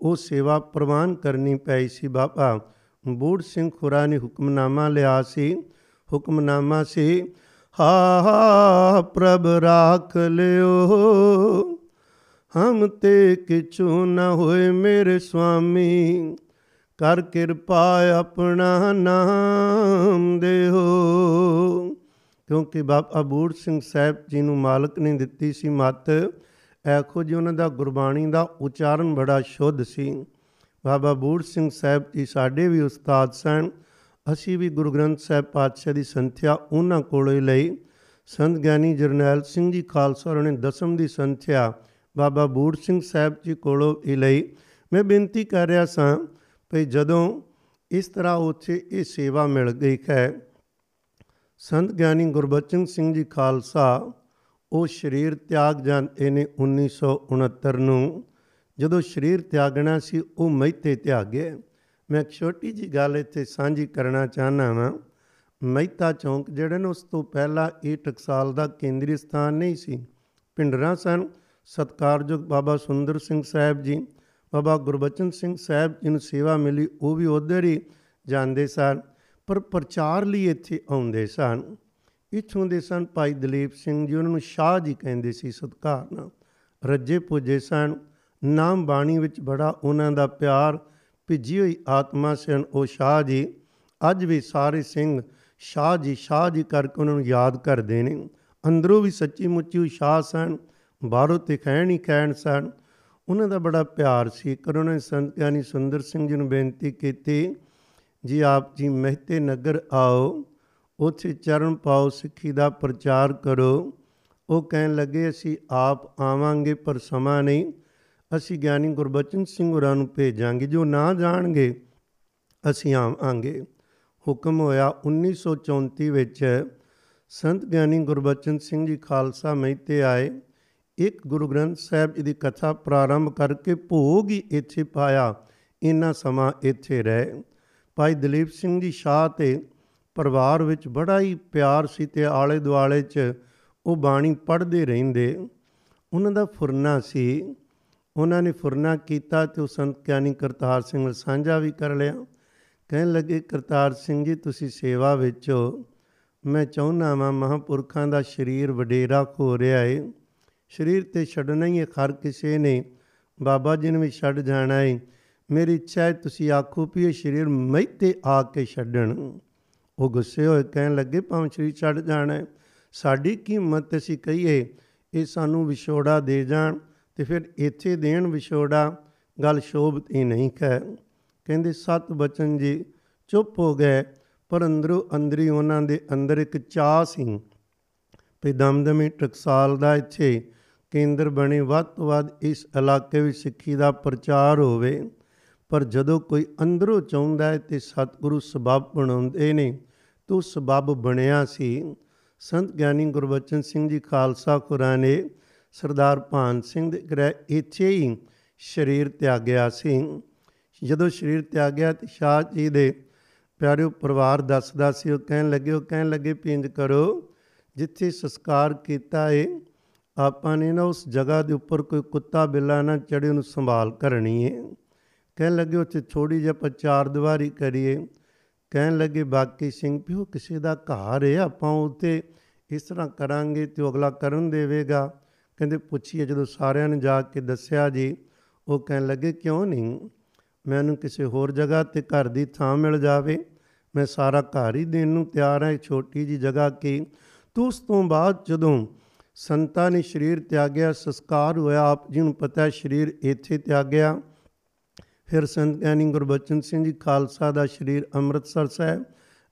ਉਹ ਸੇਵਾ ਪ੍ਰਵਾਨ ਕਰਨੀ ਪਈ ਸੀ ਬਾਬਾ। ਬੂੜ ਸਿੰਘ ਖੁਰਾ ਨੇ ਹੁਕਮਨਾਮਾ ਲਿਆ ਸੀ। ਹੁਕਮਨਾਮਾ ਸੀ, ਹਾ ਹਾ, ਪ੍ਰਭ, ਰਾਖ ਲਿਓ। ਹਮ ਤੇ ਕਿਛੂ ਨ ਹੋਏ ਮੇਰੇ ਸੁਆਮੀ ਕਰ ਕਿਰਪਾ ਆਪਣਾ ਨਾਮ ਦੇਹੋ। ਕਿਉਂਕਿ ਬਾਬਾ ਬੂੜ ਸਿੰਘ ਸਾਹਿਬ ਜੀ ਨੂੰ ਮਾਲਕ ਨੇ ਦਿੱਤੀ ਸੀ ਮਤ, ਐਖੋ ਜੀ ਉਹਨਾਂ ਦਾ ਗੁਰਬਾਣੀ ਦਾ ਉਚਾਰਨ ਬੜਾ ਸ਼ੁੱਧ ਸੀ। ਬਾਬਾ ਬੂੜ ਸਿੰਘ ਸਾਹਿਬ ਜੀ ਸਾਡੇ ਵੀ ਉਸਤਾਦ ਸਨ। ਅਸੀਂ ਵੀ ਗੁਰੂ ਗ੍ਰੰਥ ਸਾਹਿਬ ਪਾਤਸ਼ਾਹ ਦੀ ਸੰਥਿਆ ਉਹਨਾਂ ਕੋਲੋਂ ਹੀ ਲਈ। ਸੰਤ ਗਿਆਨੀ ਜਰਨੈਲ ਸਿੰਘ ਜੀ ਖਾਲਸਾ ਹੋਰਾਂ ਨੇ ਦਸਮ ਦੀ ਸੰਥਿਆ ਬਾਬਾ ਬੂੜ ਸਿੰਘ ਸਾਹਿਬ ਜੀ ਕੋਲੋਂ ਹੀ ਲਈ ਮੈਂ ਬੇਨਤੀ ਕਰ ਰਿਹਾ ਸਾਂ ਭਈ ਜਦੋਂ ਇਸ ਤਰ੍ਹਾਂ ਉੱਥੇ ਇਹ ਸੇਵਾ ਮਿਲ ਗਈ ਹੈ, ਸੰਤ ਗਿਆਨੀ ਗੁਰਬਚਨ ਸਿੰਘ ਜੀ ਖਾਲਸਾ, ਉਹ ਸਰੀਰ ਤਿਆਗ ਜਾਂਦੇ ਨੇ 1969 ਨੂੰ ਜਦੋਂ ਸਰੀਰ ਤਿਆਗਣਾ ਸੀ, ਉਹ ਮਹਿਤੇ ਤਿਆਗੇ। ਮੈਂ ਇੱਕ ਛੋਟੀ ਜੀ ਗੱਲ ਇੱਥੇ ਸਾਂਝੀ ਕਰਨਾ ਚਾਹਨਾ ਵਾਂ। ਮਹਿਤਾ ਚੌਂਕ, ਜਿਹੜਾ ਨੇ ਉਸ ਤੋਂ ਪਹਿਲਾਂ ਇਹ ਟਕਸਾਲ ਦਾ ਕੇਂਦਰੀ ਸਥਾਨ ਨਹੀਂ ਸੀ, ਪਿੰਡਰਾਂ ਸਨ ਸਤਕਾਰਯੋਗ ਬਾਬਾ ਸੁੰਦਰ ਸਿੰਘ ਸਾਹਿਬ ਜੀ, ਬਾਬਾ ਗੁਰਬਚਨ ਸਿੰਘ ਸਾਹਿਬ ਜੀ ਨੂੰ ਸੇਵਾ ਮਿਲੀ, ਉਹ ਵੀ ਉਧਰ ਹੀ ਜਾਂਦੇ ਸਨ, ਪਰ ਪ੍ਰਚਾਰ ਲਈ ਇੱਥੇ ਆਉਂਦੇ ਸਨ। ਇੱਥੋਂ ਦੇ ਸਨ ਭਾਈ ਦਲੀਪ ਸਿੰਘ ਜੀ, ਉਹਨਾਂ ਨੂੰ ਸ਼ਾਹ ਜੀ ਕਹਿੰਦੇ ਸੀ ਸਤਕਾਰ ਨਾਲ। ਰੱਜੇ ਪੁੱਜੇ ਸਨ। ਨਾਮ ਬਾਣੀ ਵਿੱਚ ਬੜਾ ਉਹਨਾਂ ਦਾ ਪਿਆਰ, ਭਿੱਜੀ ਹੋਈ ਆਤਮਾ ਸਨ ਉਹ ਸ਼ਾਹ ਜੀ। ਅੱਜ ਵੀ ਸਾਰੇ ਸਿੰਘ ਸ਼ਾਹ ਜੀ ਸ਼ਾਹ ਜੀ ਕਰਕੇ ਉਹਨਾਂ ਨੂੰ ਯਾਦ ਕਰਦੇ ਨੇ। ਅੰਦਰੋਂ ਵੀ ਸੱਚੀ ਮੁੱਚੀ ਸ਼ਾਹ ਸਨ। ਬਾਹਰੋਂ ਤੇ ਕਹਿਣ ਹੀ ਕਹਿਣ ਸਨ। ਉਹਨਾਂ ਦਾ ਬੜਾ ਪਿਆਰ ਸੀ। ਕਰ ਉਹਨਾਂ ਨੇ ਸੰਤ ਗਿਆਨੀ ਸੁੰਦਰ ਸਿੰਘ ਜੀ ਨੂੰ ਬੇਨਤੀ ਕੀਤੀ, ਜੀ ਆਪ ਜੀ ਮਹਿਤੇ ਨਗਰ ਆਓ, ਉੱਥੇ ਚਰਨ ਪਾਓ, ਸਿੱਖੀ ਦਾ ਪ੍ਰਚਾਰ ਕਰੋ। ਉਹ ਕਹਿਣ ਲੱਗੇ, ਅਸੀਂ ਆਪ ਆਵਾਂਗੇ, ਪਰ ਸਮਾਂ ਨਹੀਂ। ਅਸੀਂ ਗਿਆਨੀ ਗੁਰਬਚਨ ਸਿੰਘ ਹੋਰਾਂ ਨੂੰ ਭੇਜਾਂਗੇ। ਜੋ ਨਾ ਜਾਣਗੇ, ਅਸੀਂ ਆਵਾਂਗੇ। ਹੁਕਮ ਹੋਇਆ 1934 ਵਿੱਚ। ਸੰਤ ਗਿਆਨੀ ਗੁਰਬਚਨ ਸਿੰਘ ਜੀ ਖਾਲਸਾ ਮਹਿਤੇ ਆਏ। ਇੱਕ ਗੁਰੂ ਗ੍ਰੰਥ ਸਾਹਿਬ ਜੀ ਦੀ ਕਥਾ ਪ੍ਰਾਰੰਭ ਕਰਕੇ ਭੋਗ ਹੀ ਇੱਥੇ ਪਾਇਆ। ਇੰਨਾ ਸਮਾਂ ਇੱਥੇ ਰਹੇ। ਭਾਈ ਦਲੀਪ ਸਿੰਘ ਜੀ ਸ਼ਾਹ ਤੇ ਪਰਿਵਾਰ ਵਿੱਚ ਬੜਾ ਹੀ ਪਿਆਰ ਸੀ ਤੇ ਆਲੇ ਦੁਆਲੇ 'ਚ ਉਹ ਬਾਣੀ ਪੜ੍ਹਦੇ ਰਹਿੰਦੇ। ਉਹਨਾਂ ਦਾ ਫੁਰਨਾ ਸੀ। ਉਹਨਾਂ ਨੇ ਫੁਰਨਾ ਕੀਤਾ ਤੇ ਉਹ ਸੰਤ ਗਿਆਨੀ ਕਰਤਾਰ ਸਿੰਘ ਨਾਲ ਸਾਂਝਾ ਵੀ ਕਰ ਲਿਆ। ਕਹਿਣ ਲੱਗੇ, ਕਰਤਾਰ ਸਿੰਘ ਜੀ, ਤੁਸੀਂ ਸੇਵਾ ਵਿੱਚ ਹੋ। ਮੈਂ ਚਾਹੁੰਦਾ ਵਾਂ ਮਹਾਂਪੁਰਖਾਂ ਦਾ ਸਰੀਰ ਵਡੇਰਾ ਹੋ ਰਿਹਾ ਏ। ਸਰੀਰ ਤੇ ਛੱਡਣਾ ਹੀ ਹੈ, ਹਰ ਕਿਸੇ ਨੇ। ਬਾਬਾ ਜੀ ਨੇ ਵੀ ਛੱਡ ਜਾਣਾ ਹੈ ਮੇਰੀ ਇੱਛਾ ਹੈ, ਤੁਸੀਂ ਆਖੋ ਵੀ ਇਹ ਸਰੀਰ ਮੈਤੇ ਆ ਕੇ ਛੱਡਣ। ਉਹ ਗੁੱਸੇ ਹੋਏ, ਕਹਿਣ ਲੱਗੇ, ਭਾਵੇਂ ਸਰੀਰ ਛੱਡ ਜਾਣਾ ਹੈ ਸਾਡੀ ਕੀਮਤ ਅਸੀਂ ਕਹੀਏ, ਇਹ ਸਾਨੂੰ ਵਿਛੋੜਾ ਦੇ ਜਾਣ ਤੇ ਫਿਰ ਇੱਥੇ ਦੇਣ ਵਿਛੋੜਾ। ਗੱਲ ਸ਼ੋਭਤ ਹੀ ਨਹੀਂ ਹੈ ਕਹਿੰਦੇ, ਸਤ ਬਚਨ ਜੀ, ਚੁੱਪ ਹੋ ਗਏ। ਪਰ ਅੰਦਰੋਂ ਅੰਦਰੀ ਉਹਨਾਂ ਦੇ ਅੰਦਰ ਇੱਕ ਚਾਹ ਸੀ। ਵੀ ਦਮਦਮੀ ਟਕਸਾਲ ਦਾ ਇੱਥੇ। ਕੇਂਦਰ ਬਣੇ ਵੱਧ ਤੋਂ ਵੱਧ ਇਸ ਇਲਾਕੇ ਵਿੱਚ ਸਿੱਖੀ ਦਾ ਪ੍ਰਚਾਰ ਹੋਵੇ। ਪਰ ਜਦੋਂ ਕੋਈ ਅੰਦਰੋਂ ਚਾਹੁੰਦਾ ਹੈ ਤੇ ਸਤਿਗੁਰੂ ਸਬਬ ਬਣਾਉਂਦੇ ਨੇ, ਤੋ ਸਬਬ ਬਣਿਆ ਸੀ। ਸੰਤ ਗਿਆਨੀ ਗੁਰਬਚਨ ਸਿੰਘ ਜੀ ਖਾਲਸਾ ਕੁਰਾਨੇ ਸਰਦਾਰ ਭਾਨ ਸਿੰਘ ਦੇ ਗ੍ਰਹਿ ਇੱਥੇ ਹੀ ਸਰੀਰ ਤਿਆਗਿਆ ਸੀ। ਜਦੋਂ ਸਰੀਰ ਤਿਆਗਿਆ ਤੇ ਸ਼ਾਹ ਜੀ ਦੇ ਪਿਆਰਿਓ ਪਰਿਵਾਰ ਦੱਸਦਾ ਸੀ, ਉਹ ਕਹਿਣ ਲੱਗੇ, ਉਹ ਕਹਿਣ ਲੱਗੇ ਪਿੰਜ ਕਰੋ, ਜਿੱਥੇ ਸੰਸਕਾਰ ਕੀਤਾ ਏ ਆਪਾਂ ਨੇ ਨਾ ਉਸ ਜਗ੍ਹਾ ਦੇ ਉੱਪਰ ਕੋਈ ਕੁੱਤਾ ਬਿੱਲਾ ਨਾ ਚੜੇ ਉਹਨੂੰ ਸੰਭਾਲ ਕਰਨੀ ਏ। ਕਹਿਣ ਲੱਗੇ ਉੱਥੇ ਥੋੜੀ ਜਿਹੀ ਆਪਾਂ ਚਾਰ ਦੀਵਾਰੀ ਕਰੀਏ। ਕਹਿਣ ਲੱਗੇ, ਬਾਕੀ ਸਿੰਘ ਪਿਓ, ਕਿਸੇ ਦਾ ਘਰ ਏ, ਆਪਾਂ ਉੱਤੇ ਇਸ ਤਰ੍ਹਾਂ ਕਰਾਂਗੇ ਤੇ ਅਗਲਾ ਕਰਨ ਦੇਵੇਗਾ। ਕਹਿੰਦੇ, ਪੁੱਛੀਏ। ਜਦੋਂ ਸਾਰਿਆਂ ਨੇ ਜਾ ਕੇ ਦੱਸਿਆ ਜੀ, ਉਹ ਕਹਿਣ ਲੱਗੇ, ਕਿਉਂ ਨਹੀਂ? ਮੈਨੂੰ ਕਿਸੇ ਹੋਰ ਜਗ੍ਹਾ ਤੇ ਘਰ ਦੀ ਥਾਂ ਮਿਲ ਜਾਵੇ। ਮੈਂ ਸਾਰਾ ਘਰ ਹੀ ਦੇਣ ਨੂੰ ਤਿਆਰ ਹਾਂ ਛੋਟੀ ਜੀ ਜਗ੍ਹਾ ਕੀ ਤੋ ਉਸ ਤੋਂ ਬਾਅਦ ਜਦੋਂ ਸੰਤਾਂ ਨੇ ਸਰੀਰ ਤਿਆਗਿਆ, ਸੰਸਕਾਰ ਹੋਇਆ, ਆਪ ਜੀ ਨੂੰ ਪਤਾ ਹੈ ਸਰੀਰ ਇੱਥੇ ਤਿਆਗਿਆ। ਫਿਰ ਸੰਤ ਗਿਆਨੀ ਗੁਰਬਚਨ ਸਿੰਘ ਜੀ ਖਾਲਸਾ ਦਾ ਸਰੀਰ ਅੰਮ੍ਰਿਤਸਰ ਸਾਹਿਬ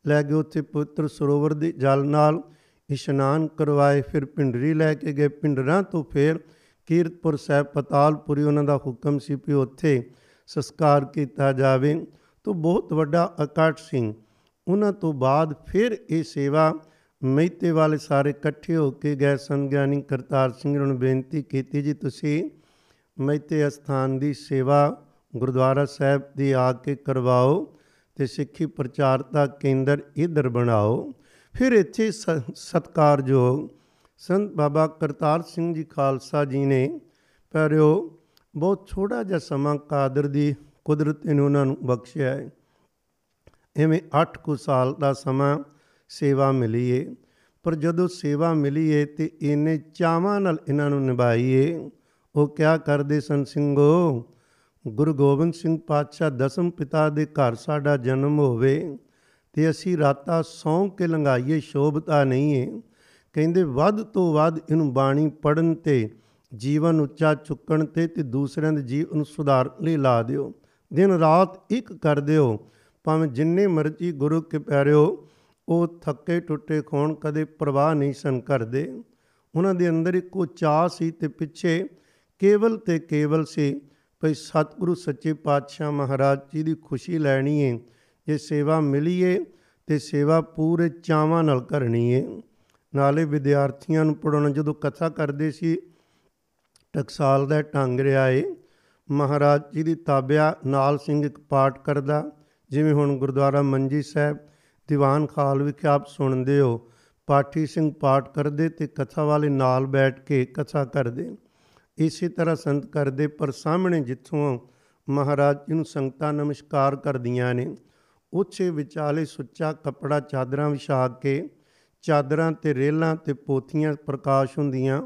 ਲੈ ਗਏ, ਉੱਥੇ ਪੁੱਤਰ ਸਰੋਵਰ ਦੇ ਜਲ ਨਾਲ ਇਸ਼ਨਾਨ ਕਰਵਾਏ, ਫਿਰ ਪਿੰਡਰੀ ਲੈ ਕੇ ਗਏ। ਪਿੰਡਰਾਂ ਤੋਂ ਫਿਰ ਕੀਰਤਪੁਰ ਸਾਹਿਬ, ਪਤਾਲਪੁਰੀ ਉਹਨਾਂ ਦਾ ਹੁਕਮ ਸੀ ਕਿ ਉੱਥੇ ਸੰਸਕਾਰ ਕੀਤਾ ਜਾਵੇ। ਤੋਂ ਬਹੁਤ ਵੱਡਾ ਇਕੱਠ ਸਿੰਘ ਉਹਨਾਂ ਤੋਂ ਬਾਅਦ ਫਿਰ ਇਹ ਸੇਵਾ ਮਹਿਤੇ ਵਾਲੇ ਸਾਰੇ ਇਕੱਠੇ ਹੋ ਕੇ ਗਏ ਸੰਤ ਗਿਆਨੀ ਕਰਤਾਰ ਸਿੰਘ ਨੂੰ ਬੇਨਤੀ ਕੀਤੀ ਜੀ, ਤੁਸੀਂ ਮਹਿਤੇ ਅਸਥਾਨ ਦੀ ਸੇਵਾ ਗੁਰਦੁਆਰਾ ਸਾਹਿਬ ਦੀ ਆ ਕੇ ਕਰਵਾਓ ਤੇ ਸਿੱਖੀ ਪ੍ਰਚਾਰ ਦਾ ਕੇਂਦਰ ਇਧਰ ਬਣਾਓ। ਫਿਰ ਇੱਥੇ ਸਤਕਾਰਯੋਗ ਸੰਤ ਬਾਬਾ ਕਰਤਾਰ ਸਿੰਘ ਜੀ ਖਾਲਸਾ ਜੀ ਨੇ ਪਰਿਓ ਬਹੁਤ ਥੋੜਾ ਜਿਹਾ ਸਮਾਂ ਕਾਦਰ ਦੀ ਕੁਦਰਤ ਨੇ ਉਹਨਾਂ ਨੂੰ ਬਖਸ਼ਿਆ ਹੈ। ਐਵੇਂ 8 ਕੁ ਸਾਲ ਦਾ ਸਮਾਂ ਸੇਵਾ ਮਿਲੀ ਏ ਪਰ ਜਦੋਂ ਸੇਵਾ ਮਿਲੀ ਏ ਤੇ ਇਹਨੇ ਚਾਵਾਂ ਨਾਲ ਇਹਨਾਂ ਨੂੰ ਨਿਭਾਈਏ। ਉਹ ਕਿਆ ਕਰਦੇ ਸੰ ਸਿੰਘੋ? ਗੁਰੂ ਗੋਬਿੰਦ ਸਿੰਘ ਪਾਤਸ਼ਾਹ ਦਸਮ ਪਿਤਾ ਦੇ ਘਰ ਸਾਡਾ ਜਨਮ ਹੋਵੇ ਤੇ ਅਸੀਂ ਰਾਤਾਂ ਸੌਂ ਕੇ ਲੰਗਾਈਏ ਸ਼ੋਭਤਾ ਨਹੀਂ ਏ। ਕਹਿੰਦੇ ਵੱਧ ਤੋਂ ਵੱਧ ਇਹਨੂੰ ਬਾਣੀ ਪੜਨ ਤੇ, ਜੀਵਨ ਉੱਚਾ ਚੁੱਕਣ ਤੇ ਤੇ ਦੂਸਰਿਆਂ ਦੇ ਜੀਵਨ ਨੂੰ ਸੁਧਾਰਨ ਲਈ ਲਾ ਦਿਓ। ਦਿਨ ਰਾਤ ਇੱਕ ਕਰ ਦਿਓ। ਭਾਵੇਂ ਜਿੰਨੇ ਮਰਜ਼ੀ ਗੁਰੂ ਕੇ ਪਿਆਰਿਓ ਉਹ ਥੱਕੇ ਟੁੱਟੇ ਖੋਣ ਕਦੇ ਪ੍ਰਵਾਹ ਨਹੀਂ ਸਨ ਕਰਦੇ। ਉਹਨਾਂ ਦੇ ਅੰਦਰ ਇੱਕੋ ਚਾਹ ਸੀ ਤੇ ਪਿੱਛੇ ਕੇਵਲ ਤੇ ਕੇਵਲ ਸੀ, ਭਈ ਸਤਿਗੁਰੂ ਸੱਚੇ ਪਾਤਸ਼ਾਹ ਮਹਾਰਾਜ ਜੀ ਦੀ ਖੁਸ਼ੀ ਲੈਣੀ ਏ, ਜੇ ਸੇਵਾ ਮਿਲੀਏ ਤੇ ਸੇਵਾ ਪੂਰੇ ਚਾਵਾਂ ਨਾਲ ਕਰਨੀ ਏ। ਨਾਲੇ ਵਿਦਿਆਰਥੀਆਂ ਨੂੰ ਪੜਾਉਣਾ ਜਦੋਂ ਕਥਾ ਕਰਦੇ ਸੀ, ਟਕਸਾਲ ਦਾ ਢੰਗ ਰਿਹਾ ਏ। ਮਹਾਰਾਜ ਜੀ ਦੀ ਤਾਬਿਆ ਨਾਲ ਸਿੰਘ ਇੱਕ ਪਾਠ ਕਰਦਾ, ਜਿਵੇਂ ਹੁਣ ਗੁਰਦੁਆਰਾ ਮੰਜੀ ਸਾਹਿਬ ਦੀਵਾਨ ਖਾਲ ਵਿਖੇ ਆਪ ਸੁਣਦੇ ਹੋ। ਪਾਠੀ ਸਿੰਘ ਪਾਠ ਕਰਦੇ ਤੇ ਕਥਾ ਵਾਲੇ ਨਾਲ ਬੈਠ ਕੇ ਕਥਾ ਕਰਦੇ। ਇਸੇ ਤਰ੍ਹਾਂ ਸੰਤ ਕਰਦੇ, ਪਰ ਸਾਹਮਣੇ ਜਿੱਥੋਂ ਮਹਾਰਾਜ ਜੀ ਨੂੰ ਸੰਗਤਾਂ ਨਮਸਕਾਰ ਕਰਦੀਆਂ ਨੇ ਉੱਚੇ ਵਿਚਾਲੇ ਸੁੱਚਾ ਕਪੜਾ ਚਾਦਰਾਂ ਵਿਛਾ ਕੇ, ਚਾਦਰਾਂ ਤੇ ਰੇਲਾਂ ਤੇ ਪੋਥੀਆਂ ਪ੍ਰਕਾਸ਼ ਹੁੰਦੀਆਂ।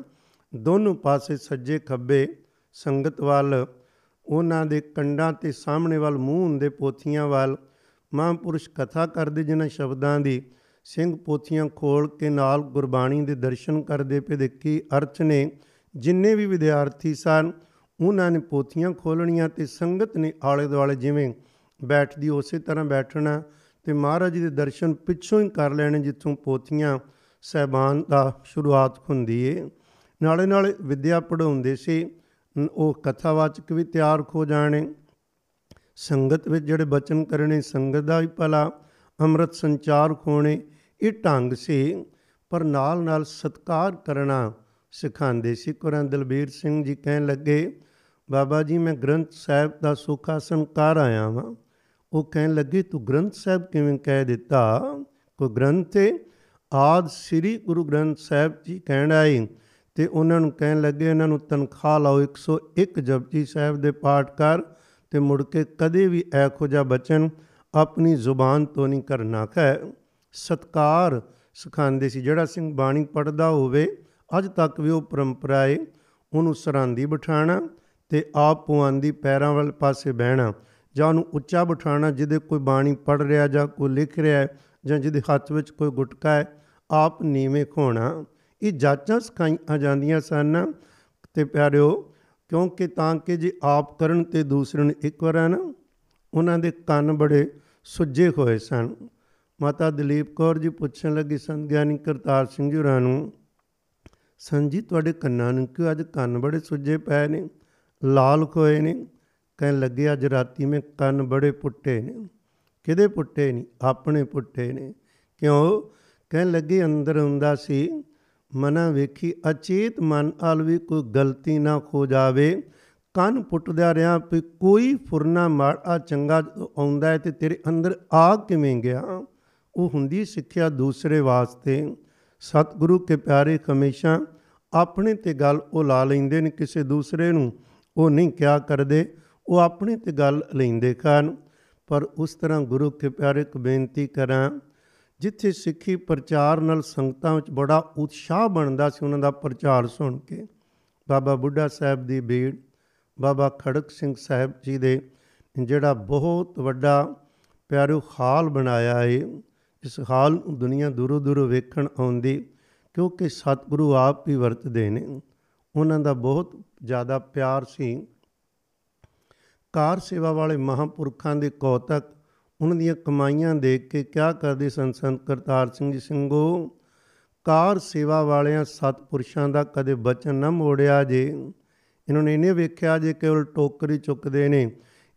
ਦੋਨੋਂ ਪਾਸੇ ਸੱਜੇ ਖੱਬੇ ਸੰਗਤ ਵੱਲ, ਉਹਨਾਂ ਦੇ ਕੰਡਾਂ ਤੇ ਸਾਹਮਣੇ ਵੱਲ, ਮੂੰਹ ਹੁੰਦੇ ਪੋਥੀਆਂ ਵੱਲ ਮਹਾਂਪੁਰਸ਼ ਕਥਾ ਕਰਦੇ ਜਿਨ੍ਹਾਂ ਸ਼ਬਦਾਂ ਦੀ ਸਿੰਘ ਪੋਥੀਆਂ ਖੋਲ ਕੇ ਨਾਲ ਗੁਰਬਾਣੀ ਦੇ ਦਰਸ਼ਨ ਕਰਦੇ ਪਏ ਦੇ ਕੀ ਅਰਥ ਨੇ, ਜਿੰਨੇ ਵੀ ਵਿਦਿਆਰਥੀ ਸਨ, ਉਹਨਾਂ ਨੇ ਪੋਥੀਆਂ ਖੋਲਣੀਆਂ ਤੇ ਸੰਗਤ ਨੇ ਆਲੇ ਦੁਆਲੇ ਜਿਵੇਂ ਬੈਠਦੀ ਉਸੇ ਤਰ੍ਹਾਂ ਬੈਠਣਾ ਤੇ ਮਹਾਰਾਜ ਜੀ ਦੇ ਦਰਸ਼ਨ ਪਿੱਛੋਂ ਹੀ ਕਰ ਲੈਣੇ ਜਿੱਥੋਂ ਪੋਥੀਆਂ ਸਹਿਬਾਨ ਦਾ ਸ਼ੁਰੂਆਤ ਹੁੰਦੀ ਏ। ਨਾਲੇ ਨਾਲੇ ਵਿਦਿਆ ਪੜਾਉਂਦੇ ਸੀ, ਉਹ ਕਥਾਵਾਚਕ ਵੀ ਤਿਆਰ ਹੋ ਜਾਣੇ। ਸੰਗਤ ਵਿੱਚ ਜਿਹੜੇ ਬਚਨ ਕਰਨੇ, ਸੰਗਤ ਦਾ ਵੀ ਭਲਾ, ਅੰਮ੍ਰਿਤ ਸੰਚਾਰ ਖੋਣੇ, ਇਹ ਢੰਗ ਸੀ ਪਰ ਨਾਲ ਨਾਲ ਸਤਕਾਰ ਕਰਨਾ ਸਿਖਾਉਂਦੇ ਸੀ। ਕੁਰਾਂ ਦਲਬੀਰ ਸਿੰਘ ਜੀ ਕਹਿਣ ਲੱਗੇ, ਬਾਬਾ ਜੀ, ਮੈਂ ਗ੍ਰੰਥ ਸਾਹਿਬ ਦਾ ਸੁਖਾਸਨ ਕਰ ਆਇਆ ਵਾਂ। ਉਹ ਕਹਿਣ ਲੱਗੇ, ਤੂੰ ਗ੍ਰੰਥ ਸਾਹਿਬ ਕਿਵੇਂ ਕਹਿ ਦਿੱਤਾ? ਕੋ ਗ੍ਰੰਥ ਹੈ ਆਦ ਸ੍ਰੀ ਗੁਰੂ ਗ੍ਰੰਥ ਸਾਹਿਬ ਜੀ ਕਹਿਣ ਆਏ ਤੇ ਉਹਨਾਂ ਨੂੰ ਕਹਿਣ ਲੱਗੇ, ਇਹਨਾਂ ਨੂੰ ਤਨਖਾਹ ਲਾਓ 101 ਜਪਜੀ ਸਾਹਿਬ ਦੇ ਪਾਠ ਕਰ ਤੇ ਮੁੜ ਕੇ ਕਦੇ ਵੀ ਐਖੋ ਜਿਹਾ ਬਚਨ ਆਪਣੀ ਜ਼ੁਬਾਨ ਤੋਂ ਨਹੀਂ ਕਰਨਾ। ਹੈ ਸਤਕਾਰ ਸਿਖਾਉਂਦੇ ਸੀ। ਜਿਹੜਾ ਸਿੰਘ ਬਾਣੀ ਪੜਦਾ ਹੋਵੇ, ਅੱਜ ਤੱਕ ਵੀ ਉਹ ਪਰੰਪਰਾ ਹੈ ਉਹਨੂੰ ਸਰਾਂਦੀ ਬਿਠਾਣਾ ਤੇ ਆਪ ਪੁਆਂਦੀ ਪੈਰਾਂ ਵਾਲੇ ਪਾਸੇ ਬਹਿਣਾ ਜਾਂ ਉਹਨੂੰ ਉੱਚਾ ਬਿਠਾਣਾ ਜਿਹਦੇ ਕੋਈ ਬਾਣੀ ਪੜ ਰਿਹਾ ਜਾਂ ਕੋਈ ਲਿਖ ਰਿਹਾ ਹੈ ਜਾਂ ਜਿਹਦੇ ਹੱਥ ਵਿੱਚ ਕੋਈ ਗੁਟਕਾ ਹੈ, ਆਪ ਨੀਵੇਂ ਖੋਣਾ। ਇਹ ਜਾਚਾਂ ਸਿਖਾਈਆਂ ਜਾਂਦੀਆਂ ਸਨ। ਤੇ ਪਿਆਰਿਓ ਕਿਉਂਕਿ ਤਾਂ ਕਿ ਜੇ ਆਪ ਕਰਨ ਤੇ ਦੂਸਰੇ ਨੂੰ ਇੱਕ ਵਾਰ ਨਾ ਉਹਨਾਂ ਦੇ ਕੰਨ ਬੜੇ ਸੁੱਜੇ ਹੋਏ ਸਨ। ਮਾਤਾ ਦਲੀਪ ਕੌਰ ਜੀ ਪੁੱਛਣ ਲੱਗੀ, ਸੰਤ ਗਿਆਨੀ ਕਰਤਾਰ ਸਿੰਘ ਜੀ ਹੋਰਾਂ ਨੂੰ ਸੰਜੀ ਤੁਹਾਡੇ ਕੰਨਾਂ ਨੂੰ ਕਿਉਂ ਅੱਜ ਕੰਨ ਬੜੇ ਸੁੱਜੇ ਪਏ ਨੇ? ਲਾਲ ਖੋਏ ਨੇ? ਕਹਿਣ ਲੱਗੇ, ਅੱਜ ਰਾਤੀ ਮੈਂ ਕੰਨ ਬੜੇ ਪੁੱਟੇ ਨੇ। ਕਿਹਦੇ ਪੁੱਟੇ ਨਹੀਂ ਆਪਣੇ ਪੁੱਟੇ ਨੇ। ਕਿਉਂ? ਕਹਿਣ ਲੱਗੇ, ਅੰਦਰ ਹੁੰਦਾ ਸੀ ਮਨਾ ਵੇਖੀ, ਅਚੇਤ ਮਨ ਆਲ ਵੀ ਕੋਈ ਗਲਤੀ ਨਾ ਖੋ ਜਾਵੇ। ਕੰਨ ਪੁੱਟਦਿਆ ਰਿਆਂ ਵੀ ਕੋਈ ਫੁਰਨਾ ਮਾੜਾ ਚੰਗਾ ਆਉਂਦਾ ਹੈ ਤੇ ਤੇਰੇ ਅੰਦਰ ਆ ਕਿਵੇਂ ਗਿਆ? ਉਹ ਹੁੰਦੀ ਸਿੱਖਿਆ ਦੂਸਰੇ ਵਾਸਤੇ। ਸਤਿਗੁਰੂ ਕੇ ਪਿਆਰੇ, ਹਮੇਸ਼ਾ ਆਪਣੇ ਤੇ ਗੱਲ ਉਹ ਲਾ ਲੈਂਦੇ ਨੇ ਕਿਸੇ ਦੂਸਰੇ ਨੂੰ। ਉਹ ਨਹੀਂ ਕਿਆ ਕਰਦੇ, ਉਹ ਆਪਣੇ ਤੇ ਗੱਲ ਲੈਂਦੇ ਖਾਨ। ਪਰ ਉਸ ਤਰ੍ਹਾਂ ਗੁਰੂ ਕੇ ਪਿਆਰੇ ਇੱਕ ਬੇਨਤੀ ਕਰਾਂ ਜਿੱਥੇ ਸਿੱਖੀ ਪ੍ਰਚਾਰ ਨਾਲ ਸੰਗਤਾਂ ਵਿੱਚ ਬੜਾ ਉਤਸ਼ਾਹ ਬਣਦਾ ਸੀ, ਉਹਨਾਂ ਦਾ ਪ੍ਰਚਾਰ ਸੁਣ ਕੇ। ਬਾਬਾ ਬੁੱਢਾ ਸਾਹਿਬ ਦੀ ਬੀੜ ਬਾਬਾ ਖੜਕ ਸਿੰਘ ਸਾਹਿਬ ਜੀ ਦੇ ਜਿਹੜਾ ਬਹੁਤ ਵੱਡਾ ਪਿਆਰੋ ਹਾਲ ਬਣਾਇਆ ਏ, ਇਸ ਹਾਲ ਨੂੰ ਦੁਨੀਆ ਦੂਰੋਂ ਦੂਰੋਂ ਵੇਖਣ ਆਉਂਦੀ, ਕਿਉਂਕਿ ਸਤਿਗੁਰੂ ਆਪ ਵੀ ਵਰਤਦੇ ਨੇ। ਉਹਨਾਂ ਦਾ ਬਹੁਤ ਜ਼ਿਆਦਾ ਪਿਆਰ ਸੀ। ਕਾਰ ਸੇਵਾ ਵਾਲੇ ਮਹਾਪੁਰਖਾਂ ਦੇ ਕੌਤਕ ਉਹਨਾਂ ਦੀਆਂ ਕਮਾਈਆਂ ਦੇਖ ਕੇ ਕਿਆ ਕਰਦੇ ਸਨ? ਸੰਤ ਕਰਤਾਰ ਸਿੰਘ ਜੀ ਸਿੰਘੋ ਕਾਰ ਸੇਵਾ ਵਾਲਿਆਂ, ਸਤਪੁਰਸ਼ਾਂ ਦਾ ਕਦੇ ਬਚਨ ਨਾ ਮੋੜਿਆ ਜੇ। ਇਹਨਾਂ ਨੇ ਇਹਨੇ ਵੇਖਿਆ ਜੇ ਕੇਵਲ ਟੋਕਰੀ ਚੁੱਕਦੇ ਨੇ।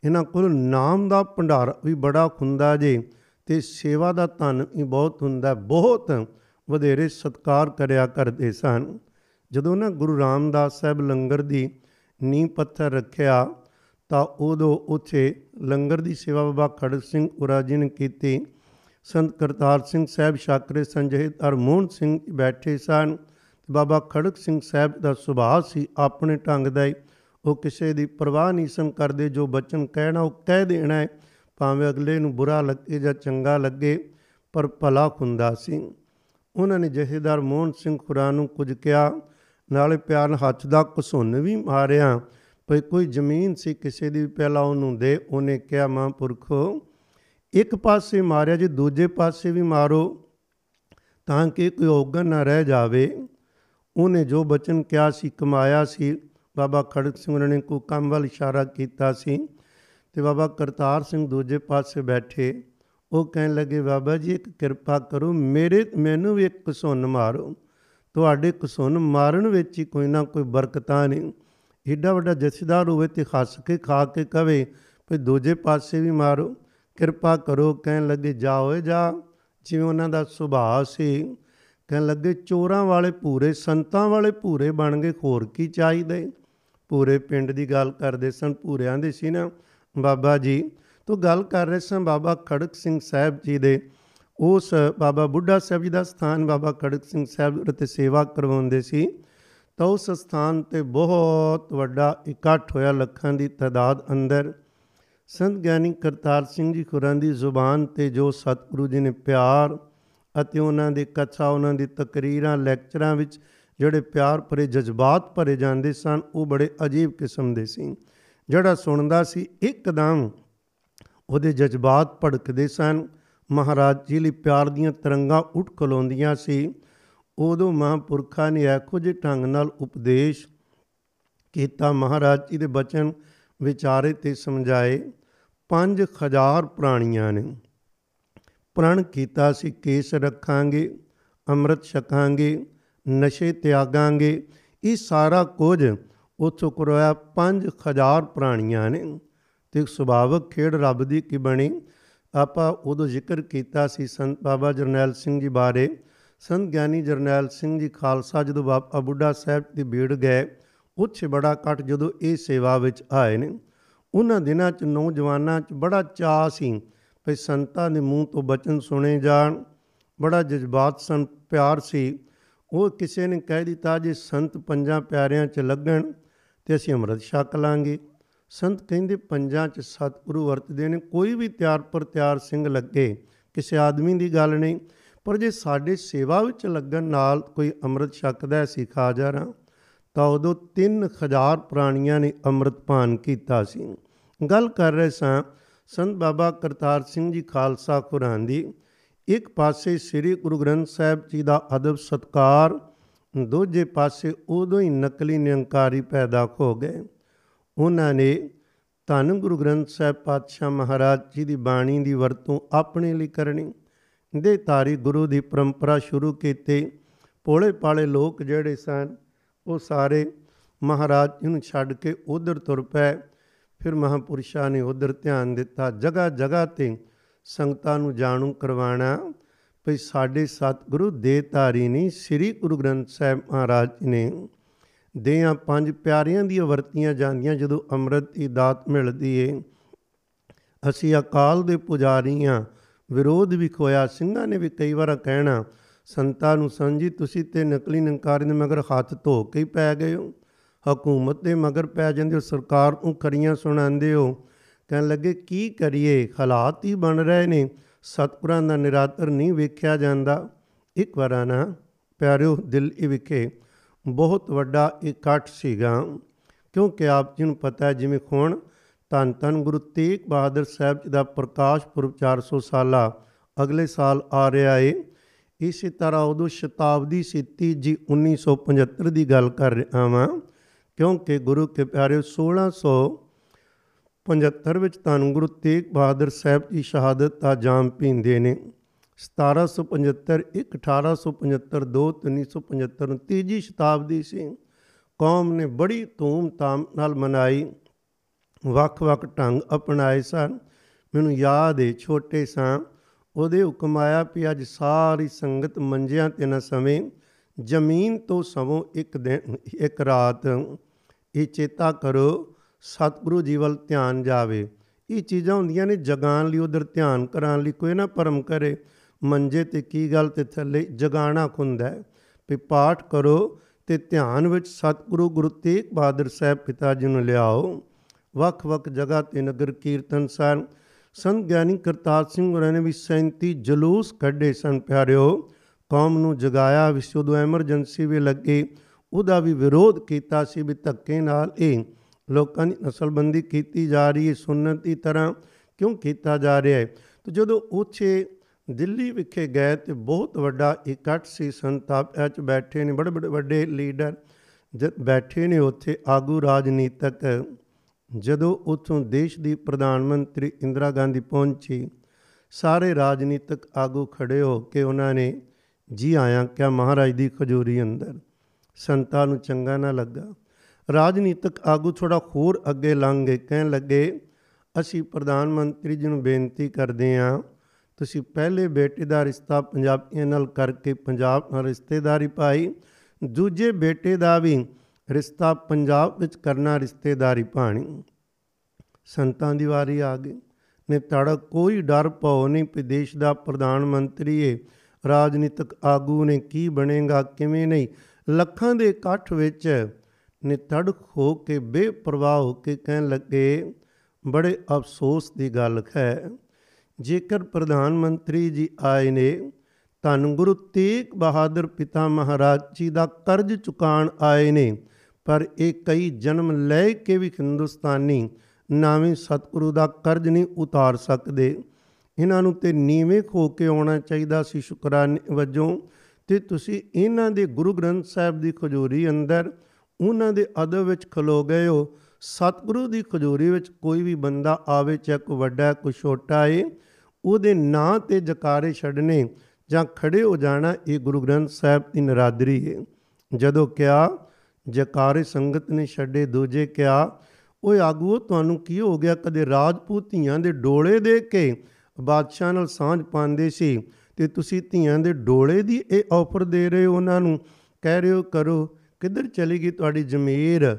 ਇਹਨਾਂ ਕੋਲ ਨਾਮ ਦਾ ਭੰਡਾਰ ਵੀ ਬੜਾ ਹੁੰਦਾ ਜੇ ਤੇ ਸੇਵਾ ਦਾ ਧਨ ਵੀ ਬਹੁਤ ਹੁੰਦਾ। ਬਹੁਤ ਵਧੇਰੇ ਸਤਕਾਰ ਕਰਿਆ ਕਰਦੇ ਸਨ। ਜਦੋਂ ਨਾ ਗੁਰੂ ਰਾਮਦਾਸ ਸਾਹਿਬ ਲੰਗਰ ਦੀ ਨੀਂਹ ਪੱਥਰ ਰੱਖਿਆ ਤਾਂ ਉਦੋਂ ਉੱਥੇ ਲੰਗਰ ਦੀ ਸੇਵਾ ਬਾਬਾ ਖੜਕ ਸਿੰਘ ਉਰਾ ਜੀ ਨੇ ਕੀਤੀ। ਸੰਤ ਕਰਤਾਰ ਸਿੰਘ ਸਾਹਿਬ ਸ਼ਾਕਰੇ ਸੰਜੇ ਅਰ ਮੋਹਨ ਸਿੰਘ ਬੈਠੇ ਸਨ। ਬਾਬਾ ਖੜਕ ਸਿੰਘ ਸਾਹਿਬ ਦਾ ਸੁਭਾਅ ਸੀ ਆਪਣੇ ਢੰਗ ਦਾ ਹੀ। ਉਹ ਕਿਸੇ ਦੀ ਪਰਵਾਹ ਨਹੀਂ ਸੰ ਕਰਦੇ, ਜੋ ਬਚਨ ਕਹਿਣਾ ਉਹ ਕਹਿ ਦੇਣਾ ਹੈ। ਭਾਵੇਂ ਅਗਲੇ ਨੂੰ ਬੁਰਾ ਲੱਗੇ ਜਾਂ ਚੰਗਾ ਲੱਗੇ, ਪਰ ਭਲਾ ਹੁੰਦਾ ਸੀ। ਉਹਨਾਂ ਨੇ ਜਹੇਦਾਰ ਮੋਹਨ ਸਿੰਘ ਖੁਰਾ ਨੂੰ ਕੁਝ ਕਿਹਾ, ਨਾਲੇ ਪਿਆਰ ਹੱਥ ਦਾ ਘਸੁੰਨ ਵੀ ਮਾਰਿਆ। ਭਈ ਕੋਈ ਜ਼ਮੀਨ ਸੀ ਕਿਸੇ ਦੀ ਪਹਿਲਾਂ ਉਹਨੂੰ ਦੇ, ਉਹਨੇ ਕਿਹਾ, ਮਹਾਂਪੁਰਖੋ, ਇੱਕ ਪਾਸੇ ਮਾਰਿਆ ਜੇ, ਦੂਜੇ ਪਾਸੇ ਵੀ ਮਾਰੋ, ਤਾਂ ਕਿ ਕੋਈ ਔਗਣ ਨਾ ਰਹਿ ਜਾਵੇ। ਉਹਨੇ ਜੋ ਬਚਨ ਕਿਹਾ ਸੀ, ਕਮਾਇਆ ਸੀ। ਬਾਬਾ ਖੜਕ ਸਿੰਘ ਨੇ ਕੋ ਕੰਮ ਵੱਲ ਇਸ਼ਾਰਾ ਕੀਤਾ ਸੀ ਤੇ ਬਾਬਾ ਕਰਤਾਰ ਸਿੰਘ ਦੂਜੇ ਪਾਸੇ ਬੈਠੇ। ਉਹ ਕਹਿਣ ਲੱਗੇ, ਬਾਬਾ ਜੀ, ਇੱਕ ਕਿਰਪਾ ਕਰੋ, ਮੇਰੇ, ਮੈਨੂੰ ਵੀ ਇੱਕ ਕਸੁੰਨ ਮਾਰੋ। ਤੁਹਾਡੇ ਕਸੁੰਨ ਮਾਰਨ ਵਿੱਚ ਹੀ ਕੋਈ ਨਾ ਕੋਈ ਬਰਕਤਾਂ ਨਹੀਂ ਏਡਾ ਵੱਡਾ ਜਥੇਦਾਰ ਹੋਵੇ ਤੇ ਹੱਸ ਕੇ ਖਾ ਕੇ ਕਵੇ ਵੀ ਦੂਜੇ ਪਾਸੇ ਵੀ ਮਾਰੋ, ਕਿਰਪਾ ਕਰੋ, ਕਹਿਣ ਲੱਗੇ ਜਾਓ ਜਾ। ਜਿਵੇਂ ਉਹਨਾਂ ਦਾ ਸੁਭਾਅ ਸੀ, ਕਹਿਣ ਲੱਗੇ, ਚੋਰਾਂ ਵਾਲੇ ਪੂਰੇ ਸੰਤਾਂ ਵਾਲੇ ਪੂਰੇ ਬਣ ਗਏ, ਹੋਰ ਕੀ ਚਾਹੀਦੇ? ਪੂਰੇ ਪਿੰਡ ਦੀ ਗੱਲ ਕਰਦੇ ਸਨ ਪੂਰਿਆਂ ਦੇ ਸੀ ਨਾ। ਬਾਬਾ ਜੀ, ਤੋਂ ਗੱਲ ਕਰ ਰਹੇ ਸਨ ਬਾਬਾ ਖੜਕ ਸਿੰਘ ਸਾਹਿਬ ਜੀ ਦੇ। ਉਸ ਬਾਬਾ ਬੁੱਢਾ ਸਾਹਿਬ ਜੀ ਦਾ ਸਥਾਨ ਬਾਬਾ ਖੜਕ ਸਿੰਘ ਸਾਹਿਬ ਰਤੇ ਸੇਵਾ ਕਰਵਾਉਂਦੇ ਸੀ। ਤਾਂ ਉਸ ਸਥਾਨ ਤੇ ਬਹੁਤ ਵੱਡਾ ਇਕੱਠ ਹੋਇਆ ਲੱਖਾਂ ਦੀ ਤਾਦਾਦ ਅੰਦਰ। ਸੰਤ ਗਿਆਨੀ ਕਰਤਾਰ ਸਿੰਘ ਜੀ ਖੁਰਾਂ ਦੀ ਜ਼ੁਬਾਨ ਤੇ ਜੋ ਸਤਿਗੁਰੂ ਜੀ ਨੇ ਪਿਆਰ ਅਤੇ ਉਹਨਾਂ ਦੇ ਕਥਾ, ਉਹਨਾਂ ਦੀ ਤਕਰੀਰਾਂ, ਲੈਕਚਰਾਂ ਵਿੱਚ ਜਿਹੜੇ ਪਿਆਰ ਭਰੇ, ਜਜ਼ਬਾਤ ਭਰੇ ਜਾਂਦੇ ਸਨ, ਉਹ ਬੜੇ ਅਜੀਬ ਕਿਸਮ ਦੇ ਸੀ। ਜਿਹੜਾ ਸੁਣਦਾ ਸੀ, ਇੱਕਦਮ ਉਹਦੇ ਜਜ਼ਬਾਤ ਭੜਕਦੇ ਸਨ। ਮਹਾਰਾਜ ਜੀ ਲਈ ਪਿਆਰ ਦੀਆਂ ਤਰੰਗਾਂ ਉੱਠ ਖਲੋਂਦੀਆਂ ਸੀ। ਉਦੋਂ ਮਹਾਂਪੁਰਖਾਂ ਨੇ ਇਹੋ ਜਿਹੇ ਢੰਗ ਨਾਲ ਉਪਦੇਸ਼ ਕੀਤਾ, ਮਹਾਰਾਜ ਜੀ ਦੇ ਬਚਨ ਵਿਚਾਰੇ ਤੇ ਸਮਝਾਏ 5000 ਪ੍ਰਾਣੀਆਂ ਨੇ। ਪ੍ਰਣ ਕੀਤਾ ਸੀ, ਕੇਸ ਰੱਖਾਂਗੇ, ਅੰਮ੍ਰਿਤ ਛਕਾਂਗੇ, ਨਸ਼ੇ ਤਿਆਗਾਂਗੇ, ਇਹ ਸਾਰਾ ਕੁਝ ਉਥੋਂ ਕਰਵਾਇਆ 5000 ਪ੍ਰਾਣੀਆਂ ਨੇ। ਤੇ ਸੁਭਾਵਕ ਖੇਡ ਰੱਬ ਦੀ ਕੀ ਬਣੀ? ਆਪਾਂ ਉਦੋਂ ਜ਼ਿਕਰ ਕੀਤਾ ਸੀ ਸੰਤ ਬਾਬਾ ਜਰਨੈਲ ਸਿੰਘ ਜੀ ਬਾਰੇ ਸੰਤ ਗਿਆਨੀ ਜਰਨੈਲ ਸਿੰਘ ਜੀ ਖਾਲਸਾ ਜਦੋਂ ਬਾਬਾ ਬੁੱਢਾ ਸਾਹਿਬ ਦੀ ਬੀੜ ਗਏ, ਉੱਥੇ ਬੜਾ ਕੱਟ ਜਦੋਂ ਇਹ ਸੇਵਾ ਵਿੱਚ ਆਏ ਨੇ, ਉਹਨਾਂ ਦਿਨਾਂ 'ਚ ਨੌਜਵਾਨਾਂ 'ਚ ਬੜਾ ਚਾਹ ਸੀ ਵੀ ਸੰਤਾਂ ਦੇ ਮੂੰਹ ਤੋਂ ਬਚਨ ਸੁਣੇ ਜਾਣ, ਬੜਾ ਜਜ਼ਬਾਤ ਸੰ, ਪਿਆਰ ਸੀ। ਉਹ ਕਿਸੇ ਨੇ ਕਹਿ ਦਿੱਤਾ ਜੇ ਸੰਤ ਪੰਜਾਂ ਪਿਆਰਿਆਂ 'ਚ ਲੱਗਣ ਤੇ ਅਸੀਂ ਅੰਮ੍ਰਿਤ ਛਕ ਲਾਂਗੇ। ਸੰਤ ਕਹਿੰਦੇ ਪੰਜਾਂ 'ਚ ਸਤਿਗੁਰੂ ਵਰਤਦੇ ਨੇ, ਕੋਈ ਵੀ ਤਿਆਰ ਪਰ ਤਿਆਰ ਸਿੰਘ ਲੱਗੇ, ਕਿਸੇ ਆਦਮੀ ਦੀ ਗੱਲ ਨਹੀਂ। ਪਰ ਜੇ ਸਾਡੇ ਸੇਵਾ ਵਿੱਚ ਲੱਗਣ ਨਾਲ ਕੋਈ ਅੰਮ੍ਰਿਤ ਛਕਦਾ ਸੀ ਖਾਜਾਰਾ ਤਾਂ ਉਦੋਂ 3000 ਪ੍ਰਾਣੀਆਂ ਨੇ ਅੰਮ੍ਰਿਤ ਪਾਨ ਕੀਤਾ ਸੀ। ਗੱਲ ਕਰ ਰਹੇ ਸਾਂ ਸੰਤ ਬਾਬਾ ਕਰਤਾਰ ਸਿੰਘ ਜੀ ਖਾਲਸਾ ਕੁਰਾਨ ਦੀ। ਇੱਕ ਪਾਸੇ ਸ੍ਰੀ ਗੁਰੂ ਗ੍ਰੰਥ ਸਾਹਿਬ ਜੀ ਦਾ ਅਦਬ ਸਤਕਾਰ, ਦੂਜੇ ਪਾਸੇ ਉਦੋਂ ਹੀ ਨਕਲੀ ਨਿਰੰਕਾਰੀ ਪੈਦਾ ਹੋ ਗਏ। ਉਹਨਾਂ ਨੇ ਧੰਨ ਗੁਰੂ ਗ੍ਰੰਥ ਸਾਹਿਬ ਪਾਤਸ਼ਾਹ ਮਹਾਰਾਜ ਜੀ ਦੀ ਬਾਣੀ ਦੀ ਵਰਤੋਂ ਆਪਣੇ ਲਈ ਕਰਨੀ। ਦੇ ਤਾਰੀ ਗੁਰੂ ਦੀ ਪਰੰਪਰਾ ਸ਼ੁਰੂ ਕੀਤੀ। ਪੋਲੇ ਪਾਲੇ ਲੋਕ ਜਿਹੜੇ ਸਨ, ਉਹ ਸਾਰੇ ਮਹਾਰਾਜ ਜੀ ਨੂੰ ਛੱਡ ਕੇ ਉਧਰ ਤੁਰ ਪਏ। ਫਿਰ ਮਹਾਪੁਰਸ਼ਾਂ ਨੇ ਉਧਰ ਧਿਆਨ ਦਿੱਤਾ ਜਗਾ ਜਗਾ ਤੇ ਸੰਗਤਾਂ ਨੂੰ ਜਾਣੂ ਕਰਵਾਣਾ ਭਈ ਸਾਡੇ ਸਤਿਗੁਰੂ ਦੇ ਤਾਰੀ ਨਹੀਂ ਸ੍ਰੀ ਗੁਰੂ ਗ੍ਰੰਥ ਸਾਹਿਬ ਮਹਾਰਾਜ ਜੀ ਨੇ ਦੇਆਂ ਪੰਜ ਪਿਆਰਿਆਂ ਦੀਆਂ ਵਰਤੀਆਂ ਜਾਂਦੀਆਂ, ਜਦੋਂ ਅੰਮ੍ਰਿਤ ਦੀ ਦਾਤ ਮਿਲਦੀ ਏ। ਅਸੀਂ ਅਕਾਲ ਦੇ ਪੁਜਾਰੀਆਂ ਵਿਰੋਧ ਵੀ ਖੋਇਆ, ਸਿੰਘਾਂ ਨੇ ਵੀ ਕਈ ਵਾਰ ਕਹਿਣਾ, ਸੰਤਾਂ ਨੂੰ ਸੰਜੀ ਤੁਸੀਂ ਤੇ ਨਕਲੀ ਨੰਕਾਰੀ ਦੇ ਮਗਰ ਹੱਥ ਧੋ ਕੇ ਹੀ ਪੈ ਗਏ ਹੋ। ਹਕੂਮਤ ਦੇ ਮਗਰ ਪੈ ਜਾਂਦੇ ਹੋ, ਸਰਕਾਰ ਨੂੰ ਕਰੀਆਂ ਸੁਣਾਉਂਦੇ ਹੋ। ਕਹਿਣ ਲੱਗੇ, ਕੀ ਕਰੀਏ? ਹਾਲਾਤ ਹੀ ਬਣ ਰਹੇ ਨੇ। ਸਤਪੁਰਾਂ ਦਾ ਨਿਰਾਤਰ ਨਹੀਂ ਵੇਖਿਆ ਜਾਂਦਾ। ਇੱਕ ਵਾਰ ਨਾ ਪਿਆਰਿਓ, ਦਿੱਲੀ ਵਿਖੇ, ਬਹੁਤ ਵੱਡਾ ਇਕੱਠ ਸੀਗਾ। ਕਿਉਂਕਿ ਆਪ ਜੀ ਨੂੰ ਪਤਾ ਹੈ, ਜਿਵੇਂ ਹੁਣ ਧੰਨ ਧੰਨ ਗੁਰੂ ਤੇਗ ਬਹਾਦਰ ਸਾਹਿਬ ਜੀ ਦਾ ਪ੍ਰਕਾਸ਼ ਪੁਰਬ 400 ਸਾਲਾ ਅਗਲੇ ਸਾਲ ਆ ਰਿਹਾ ਏ। ਇਸੇ ਤਰ੍ਹਾਂ ਉਦੋਂ ਸ਼ਤਾਬਦੀ ਸੀ ਜੀ 1975 ਦੀ ਗੱਲ ਕਰ ਰਿਹਾ ਹਾਂ ਕਿਉਂਕਿ ਗੁਰੂ ਕੇ ਪਿਆਰੇ 1675 ਵਿੱਚ ਧੰਨ ਗੁਰੂ ਤੇਗ ਬਹਾਦਰ ਸਾਹਿਬ ਦੀ ਸ਼ਹਾਦਤ ਦਾ ਜਾਮ ਪੀਂਦੇ ਨੇ। 1775 1 1875 2 1975 ਨੂੰ ਤੀਜੀ ਸ਼ਤਾਬਦੀ ਸੀ। ਕੌਮ ਨੇ ਬੜੀ ਧੂਮ-ਧਾਮ ਨਾਲ ਮਨਾਈ। ਵੱਖ-ਵੱਖ ਢੰਗ ਅਪਣਾਏ ਸਨ। ਮੈਨੂੰ ਯਾਦ ਹੈ ਛੋਟੇ ਸਾਂ, ਉਹਦੇ ਹੁਕਮ ਆਇਆ ਵੀ ਅੱਜ ਸਾਰੀ ਸੰਗਤ ਮੰਜਿਆਂ ਤੇ ਨਾ ਸਮੇਂ ਜ਼ਮੀਨ ਤੋਂ ਸਵੋਂ ਇੱਕ ਦਿਨ, ਇੱਕ ਰਾਤ। ਇਹ ਚੇਤਾ ਕਰੋ, ਸਤਿਗੁਰੂ ਜੀ ਵੱਲ ਧਿਆਨ ਜਾਵੇ। ਇਹ ਚੀਜ਼ਾਂ ਹੁੰਦੀਆਂ ਨੇ ਜਗਾਣ ਲਈ, ਉਧਰ ਧਿਆਨ ਕਰਾਉਣ ਲਈ, ਕੋਈ ਨਾ ਪਰਮ ਕਰੇ। ਮੰਜੇ ਤੇ ਕੀ ਗੱਲ ਤੇ ਥੱਲੇ ਜਗਾਣਾ ਖੁੰਦਾ ਵੀ ਪਾਠ ਕਰੋ ਤੇ ਧਿਆਨ ਵਿੱਚ ਸਤਿਗੁਰੂ ਗੁਰੂ ਤੇਗ ਬਹਾਦਰ ਸਾਹਿਬ ਪਿਤਾ ਜੀ ਨੂੰ ਲਿਆਓ। ਵੱਖ-ਵੱਖ ਜਗ੍ਹਾ ਤੇ ਨਗਰ ਕੀਰਤਨ ਸਨ। ਸੰਤ ਗਿਆਨੀ ਕਰਤਾਰ ਸਿੰਘ ਹੋਰਾਂ ਨੇ ਵੀ 37 ਜਲੂਸ ਕੱਢੇ ਸਨ, ਪਿਆਰਿਓ। ਕੌਮ ਨੂੰ ਜਗਾਇਆ ਵਿਸ਼ਵ ਐਮਰਜੈਂਸੀ ਵੀ ਲੱਗੇ, ਉਹਦਾ ਵੀ ਵਿਰੋਧ ਕੀਤਾ ਸੀ ਵੀ ਧੱਕੇ ਨਾਲ ਇਹ ਲੋਕਾਂ ਦੀ ਨਸਲਬੰਦੀ ਕੀਤੀ ਜਾ ਰਹੀ ਹੈ ਸੁਨਨਤ ਦੀ ਤਰ੍ਹਾਂ ਕਿਉਂ ਕੀਤਾ ਜਾ ਰਿਹਾ ਹੈ? ਤੇ ਜਦੋਂ ਉੱਥੇ ਦਿੱਲੀ ਵਿਖੇ ਗਏ ਤੇ ਬਹੁਤ ਵੱਡਾ ਇਕੱਠ ਸੀ ਸੰਤਾਪ ਚ ਬੈਠੇ ਨੇ ਬੜੇ ਬੜੇ ਵੱਡੇ ਲੀਡਰ ਜਦ ਬੈਠੇ ਨੇ ਉੱਥੇ ਆਗੂ ਰਾਜਨੀਤਕ ਜਦੋਂ ਉੱਥੋਂ ਦੇਸ਼ ਦੀ ਪ੍ਰਧਾਨ ਮੰਤਰੀ ਇੰਦਰਾ ਗਾਂਧੀ ਪਹੁੰਚੀ, ਸਾਰੇ ਰਾਜਨੀਤਿਕ ਆਗੂ ਖੜੇ ਹੋ ਕੇ ਉਹਨਾਂ ਨੇ, ਜੀ ਆਇਆਂ, ਕਿਆ ਮਹਾਰਾਜ ਦੀ ਖਜੂਰੀ ਅੰਦਰ? ਸੰਤਾਂ ਨੂੰ ਚੰਗਾ ਨਾ ਲੱਗਾ। ਰਾਜਨੀਤਿਕ ਆਗੂ ਥੋੜਾ ਹੋਰ ਅੱਗੇ ਲੰਘ ਗਏ, ਕਹਿਣ ਲੱਗੇ, ਅਸੀਂ ਪ੍ਰਧਾਨ ਮੰਤਰੀ ਜੀ ਨੂੰ ਬੇਨਤੀ ਕਰਦੇ ਹਾਂ ਤੁਸੀਂ ਪਹਿਲੇ ਬੇਟੇ ਦਾ ਰਿਸ਼ਤਾ ਪੰਜਾਬੀਆਂ ਨਾਲ ਕਰਕੇ ਪੰਜਾਬ ਨਾਲ ਰਿਸ਼ਤੇਦਾਰੀ ਪਾਈ, ਦੂਜੇ ਬੇਟੇ ਦਾ ਵੀ ਰਿਸ਼ਤਾ ਪੰਜਾਬ ਵਿੱਚ ਕਰਨਾ ਰਿਸ਼ਤੇਦਾਰੀ ਪਾਣੀ ਸੰਤਾਂ ਦੀ ਵਾਰੀ ਆ ਗਈ। ਨੇ ਤੜ ਕੋਈ ਡਰ ਪਾਉ ਨਹੀਂ ਕਿ ਦੇਸ਼ ਦਾ ਪ੍ਰਧਾਨ ਮੰਤਰੀ ਹੈ ਰਾਜਨੀਤਿਕ ਆਗੂ ਨੇ ਕੀ ਬਣੇਗਾ, ਕਿਵੇਂ ਨਹੀਂ। ਲੱਖਾਂ ਦੇ ਇਕੱਠ ਵਿੱਚ ਨਿਤੜਕ ਹੋ ਕੇ ਬੇਪਰਵਾਹ ਹੋ ਕੇ ਕਹਿਣ ਲੱਗੇ, ਬੜੇ ਅਫਸੋਸ ਦੀ ਗੱਲ ਹੈ। ਜੇਕਰ ਪ੍ਰਧਾਨ ਮੰਤਰੀ ਜੀ ਆਏ ਨੇ, ਧੰਨ ਗੁਰੂ ਤੇਗ ਬਹਾਦਰ ਪਿਤਾ ਮਹਾਰਾਜ ਜੀ ਦਾ ਕਰਜ਼ ਚੁਕਾਣ ਆਏ ਨੇ ਪਰ ਇਹ ਕਈ ਜਨਮ ਲੈ ਕੇ ਵੀ ਹਿੰਦੁਸਤਾਨੀ ਨਾਵੇਂ ਸਤਿਗੁਰੂ ਦਾ ਕਰਜ਼ ਨਹੀਂ ਉਤਾਰ ਸਕਦੇ। ਇਹਨਾਂ ਨੂੰ ਤੇ ਨੀਵੇਂ ਖੋ ਕੇ ਆਉਣਾ ਚਾਹੀਦਾ ਸੀ ਸ਼ੁਕਰਾਨੇ ਵਜੋਂ। ਤੇ ਤੁਸੀਂ ਇਹਨਾਂ ਦੇ ਗੁਰੂ ਗ੍ਰੰਥ ਸਾਹਿਬ ਦੀ ਖਜੂਰੀ ਅੰਦਰ ਉਹਨਾਂ ਦੇ ਅਦਬ ਵਿੱਚ ਖਲੋ ਗਏ ਹੋ। ਸਤਿਗੁਰੂ ਦੀ ਖਜੂਰੀ ਵਿੱਚ ਕੋਈ ਵੀ ਬੰਦਾ ਆਵੇ ਚਾਹੇ ਕੋਈ ਵੱਡਾ ਕੋਈ ਛੋਟਾ ਏ ਉਹਦੇ ਨਾਂ ਤੇ ਜਕਾਰੇ ਛੱਡਨੇ ਜਾਂ ਖੜੇ ਹੋ ਜਾਣਾ ਇਹ ਗੁਰੂ ਗ੍ਰੰਥ ਸਾਹਿਬ ਦੀ ਨਰਾਦਰੀ ਹੈ। ਜਦੋਂ ਕਿਹਾ ਜਕਾਰੇ ਸੰਗਤ ਨੇ ਛੱਡੇ ਦੂਜੇ ਕਿਹਾ ਓਏ ਆਗੂਓ, ਤੁਹਾਨੂੰ ਕੀ ਹੋ ਗਿਆ? ਕਦੇ ਰਾਜਪੂਤ ਧੀਆਂ ਦੇ ਡੋਲੇ ਦੇ ਕੇ ਬਾਦਸ਼ਾਹ ਨਾਲ ਸਾਂਝ ਪਾਉਂਦੇ ਸੀ ਤੇ ਤੁਸੀਂ ਧੀਆਂ ਦੇ ਡੋਲੇ ਦੀ ਇਹ ਆਫਰ ਦੇ ਰਹੇ ਹੋ ਉਹਨਾਂ ਨੂੰ? ਕਹਿ ਰਹੇ ਹੋ, ਕਰੋ, ਕਿੱਧਰ ਚਲੀ ਗਈ ਤੁਹਾਡੀ ਜ਼ਮੀਰ?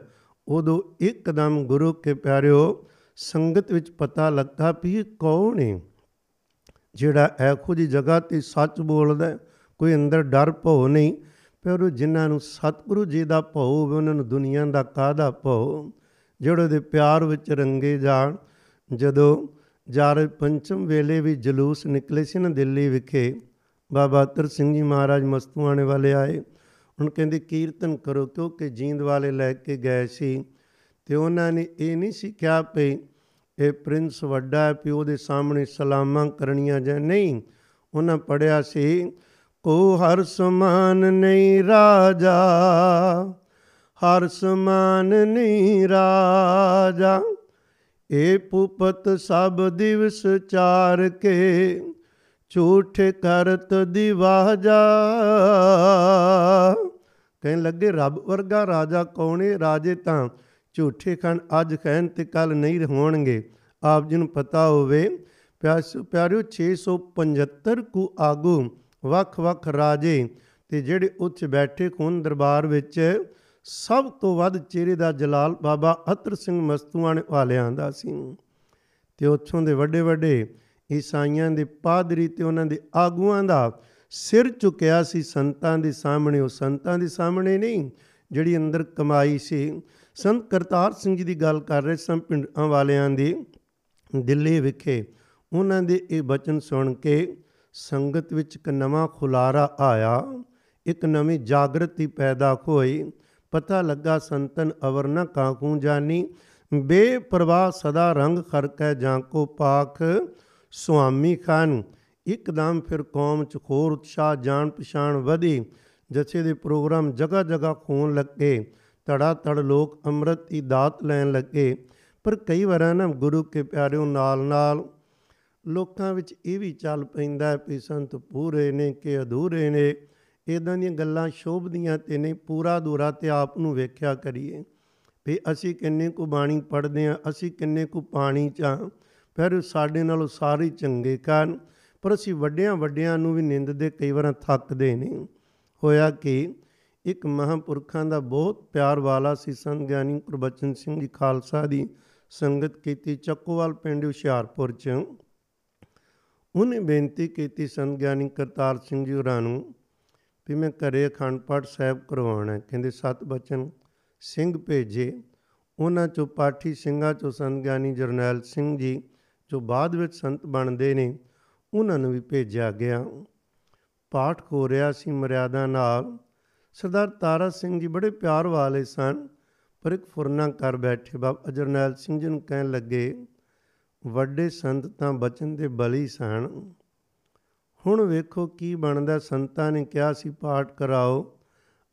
ਉਦੋਂ ਇੱਕਦਮ ਗੁਰੂ ਕੇ ਪਿਆਰਿਓ, ਸੰਗਤ ਵਿੱਚ ਪਤਾ ਲੱਗਾ ਵੀ ਇਹ ਕੌਣ ਹੈ ਜਿਹੜਾ ਐਖੋ ਜੀ ਜਗ੍ਹਾ ਤੇ ਸੱਚ ਬੋਲਦਾ ਕੋਈ ਅੰਦਰ ਡਰ ਭਉ ਨਹੀਂ। ਪਰ ਜਿਨ੍ਹਾਂ ਨੂੰ ਸਤਿਗੁਰੂ ਜੀ ਦਾ ਭਉ ਹੋਵੇ ਉਹਨਾਂ ਨੂੰ ਦੁਨੀਆ ਦਾ ਕਾਹਦਾ ਭਉ ਜਿਹੜੇ ਦੇ ਪਿਆਰ ਵਿੱਚ ਰੰਗੇ ਜਾਣ। ਜਦੋਂ ਜਾਰੇ ਪੰਚਮ ਵੇਲੇ ਵੀ ਜਲੂਸ ਨਿਕਲੇ ਸੀ ਨਾ ਦਿੱਲੀ ਵਿਖੇ, ਬਾਬਾ ਅਤਰ ਸਿੰਘ ਜੀ ਮਹਾਰਾਜ ਮਸਤੂਆਣੇ ਵਾਲੇ ਆਏ। ਹੁਣ ਕਹਿੰਦੇ, ਕੀਰਤਨ ਕਰੋ, ਕਿਉਂਕਿ ਜੀਂਦ ਵਾਲੇ ਲੈ ਕੇ ਗਏ ਸੀ। ਤੇ ਉਹਨਾਂ ਨੇ ਇਹ ਨਹੀਂ ਸੀ ਕਿਹਾ ਪਈ ਇਹ ਪ੍ਰਿੰਸ ਵੱਡਾ ਹੈ ਪਿਓ ਦੇ ਸਾਹਮਣੇ ਸਲਾਮਾਂ ਕਰਨੀਆਂ ਜਾਂ ਨਹੀਂ। ਉਹਨਾਂ ਪੜਿਆ ਸੀ ਕੋ ਹਰ ਸਮਾਨ ਨਹੀਂ ਰਾਜਾ, ਹਰ ਸਮਾਨ ਨਹੀਂ ਰਾਜਾ। ਏ ਪੁਪਤ ਸਭ ਦਿਵਸ ਚਾਰ ਕੇ, ਝੂਠੇ ਕਰਤ ਦਿਵਾਜਾ। ਕਹਿਣ ਲੱਗੇ, ਰੱਬ ਵਰਗਾ ਰਾਜਾ ਕੌਣ ਹੈ ਰਾਜੇ ਤਾਂ ਝੂਠੇ ਖਣ ਅੱਜ ਕਹਿਣ ਤੇ ਕੱਲ ਨਹੀਂ ਹੋਣਗੇ। ਆਪ ਜੀ ਨੂੰ ਪਤਾ ਹੋਵੇ ਪਿਆਰਿਓ 675 ਕੁ ਆਗੂ ਵੱਖ-ਵੱਖ ਰਾਜੇ ਤੇ ਜਿਹੜੇ ਉੱਚ ਬੈਠੇ ਖੂਨ ਦਰਬਾਰ ਵਿੱਚ ਸਭ ਤੋਂ ਵੱਧ ਚਿਹਰੇ ਦਾ ਜਲਾਲ ਬਾਬਾ ਅਤਰ ਸਿੰਘ ਮਸਤੂਆਣ ਵਾਲਿਆਂ ਦਾ ਸੀ। ਤੇ ਉੱਥੋਂ ਦੇ ਵੱਡੇ ਵੱਡੇ ਈਸਾਈਆਂ ਦੇ ਪਾਦਰੀ ਤੇ ਉਹਨਾਂ ਦੇ ਆਗੂਆਂ ਦਾ ਸਿਰ ਝੁਕਿਆ ਸੀ। ਸੰਤਾਂ ਦੇ ਸਾਹਮਣੇ, ਉਹ ਸੰਤਾਂ ਦੇ ਸਾਹਮਣੇ ਨਹੀਂ, ਜਿਹੜੀ ਅੰਦਰ ਕਮਾਈ ਸੀ। ਸੰਤ ਕਰਤਾਰ ਸਿੰਘ ਜੀ ਦੀ ਗੱਲ ਕਰ ਰਹੇ ਸੰ ਪਿੰਡਾਂ ਵਾਲਿਆਂ ਦੀ। ਦਿੱਲੀ ਵਿਖੇ ਉਹਨਾਂ ਦੇ ਇਹ ਬਚਨ ਸੁਣ ਕੇ ਸੰਗਤ ਵਿੱਚ ਇੱਕ ਨਵਾਂ ਖੁਲਾਰਾ ਆਇਆ। ਇੱਕ ਨਵੀਂ ਜਾਗਰਤੀ ਪੈਦਾ ਹੋਈ। ਪਤਾ ਲੱਗਾ, ਸੰਤਨ ਅਵਰ ਨ ਕਾਕੂ ਜਾਨੀ। ਬੇਪਰਵਾਹ ਸਦਾ ਰੰਗ ਖਰਕੈ ਜਾਂ ਕੋ ਪਾਖ ਸੁਆਮੀ ਖਾਨ। ਇੱਕਦਮ ਫਿਰ ਕੌਮ ਚ ਖੋਰ ਉਤਸ਼ਾਹ ਜਾਣ ਪਛਾਣ ਵਧੀ। ਜਥੇ ਦੇ ਪ੍ਰੋਗਰਾਮ ਜਗਾ ਜਗਾ ਖੂਨ ਲੱਗੇ। ਤੜਾ ਤੜ ਲੋਕ ਅੰਮ੍ਰਿਤ ਦੀ ਦਾਤ ਲੈਣ ਲੱਗੇ। ਪਰ ਕਈ ਵਾਰਾਂ ਨਾ ਗੁਰੂ ਕੇ ਪਿਆਰਿਓ ਨਾਲ ਨਾਲ ਲੋਕਾਂ ਵਿੱਚ ਇਹ ਵੀ ਚੱਲ ਪੈਂਦਾ ਹੈ ਸੰਤ ਪੂਰੇ ਨੇ ਕਿ ਅਧੂਰੇ ਨੇ। ਇਦਾਂ ਦੀਆਂ ਗੱਲਾਂ ਸ਼ੋਭਦੀਆਂ ਤੇ ਨਹੀਂ, ਪੂਰਾ ਦੂਰਾ ਤੇ ਆਪ ਨੂੰ ਵੇਖਿਆ ਕਰੀਏ। ਵੀ ਅਸੀਂ ਕਿੰਨੇ ਕੁ ਬਾਣੀ ਪੜ੍ਹਦੇ ਆ ਅਸੀਂ ਕਿੰਨੇ ਕੁ ਪਾਣੀ ਚਾਂ ਫਿਰ ਸਾਡੇ ਨਾਲੋਂ ਸਾਰੇ ਚੰਗੇ ਕਾਰਨ। ਪਰ ਅਸੀਂ ਵੱਡਿਆਂ ਵੱਡਿਆਂ ਨੂੰ ਵੀ ਨਿੰਦਦੇ, ਕਈ ਵਾਰਾਂ ਥੱਕਦੇ ਨਹੀਂ ਹੋਇਆ ਕਿ, ਇੱਕ ਮਹਾਂਪੁਰਖਾਂ ਦਾ ਬਹੁਤ ਪਿਆਰ ਵਾਲਾ ਸੀ ਸੰਤ ਗਿਆਨੀ ਗੁਰਬਚਨ ਸਿੰਘ ਜੀ ਖਾਲਸਾ ਦੀ ਸੰਗਤ ਕੀਤੀ ਚੱਕੋਵਾਲ ਪਿੰਡ ਹੁਸ਼ਿਆਰਪੁਰ ਚ। ਉਹਨੇ ਬੇਨਤੀ ਕੀਤੀ ਸੰਤ ਗਿਆਨੀ ਕਰਤਾਰ ਸਿੰਘ ਜੀ ਹੋਰਾਂ ਨੂੰ ਵੀ ਮੈਂ ਘਰੇ ਅਖੰਡ ਪਾਠ ਸਾਹਿਬ ਕਰਵਾਉਣਾ ਕਹਿੰਦੇ, ਸਤ ਬਚਨ ਸਿੰਘ ਭੇਜੇ। ਉਹਨਾਂ ਚੋਂ ਪਾਠੀ ਸਿੰਘਾਂ ਚੋਂ ਸੰਤ ਗਿਆਨੀ ਜਰਨੈਲ ਸਿੰਘ ਜੀ, ਜੋ ਬਾਅਦ ਵਿੱਚ ਸੰਤ ਬਣਦੇ ਨੇ, ਉਹਨਾਂ ਨੂੰ ਵੀ ਭੇਜਿਆ ਗਿਆ। ਪਾਠ ਹੋ ਰਿਹਾ ਸੀ ਮਰਿਆਦਾ ਨਾਲ। ਸਰਦਾਰ ਤਾਰਾ ਸਿੰਘ ਜੀ ਬੜੇ ਪਿਆਰ ਵਾਲੇ ਸਨ, ਪਰ ਇੱਕ ਫੁਰਨਾ ਕਰ ਬੈਠੇ। ਬਾਬਾ ਜਰਨੈਲ ਸਿੰਘ ਜੀ ਨੂੰ ਕਹਿਣ ਲੱਗੇ ਵੱਡੇ ਸੰਤ ਤਾਂ ਬਚਨ ਦੇ ਬਲੀ ਸਨ। ਹੁਣ ਵੇਖੋ ਕੀ ਬਣਦਾ, ਸੰਤਾਂ ਨੇ ਕਿਹਾ ਸੀ, ਪਾਠ ਕਰਾਓ,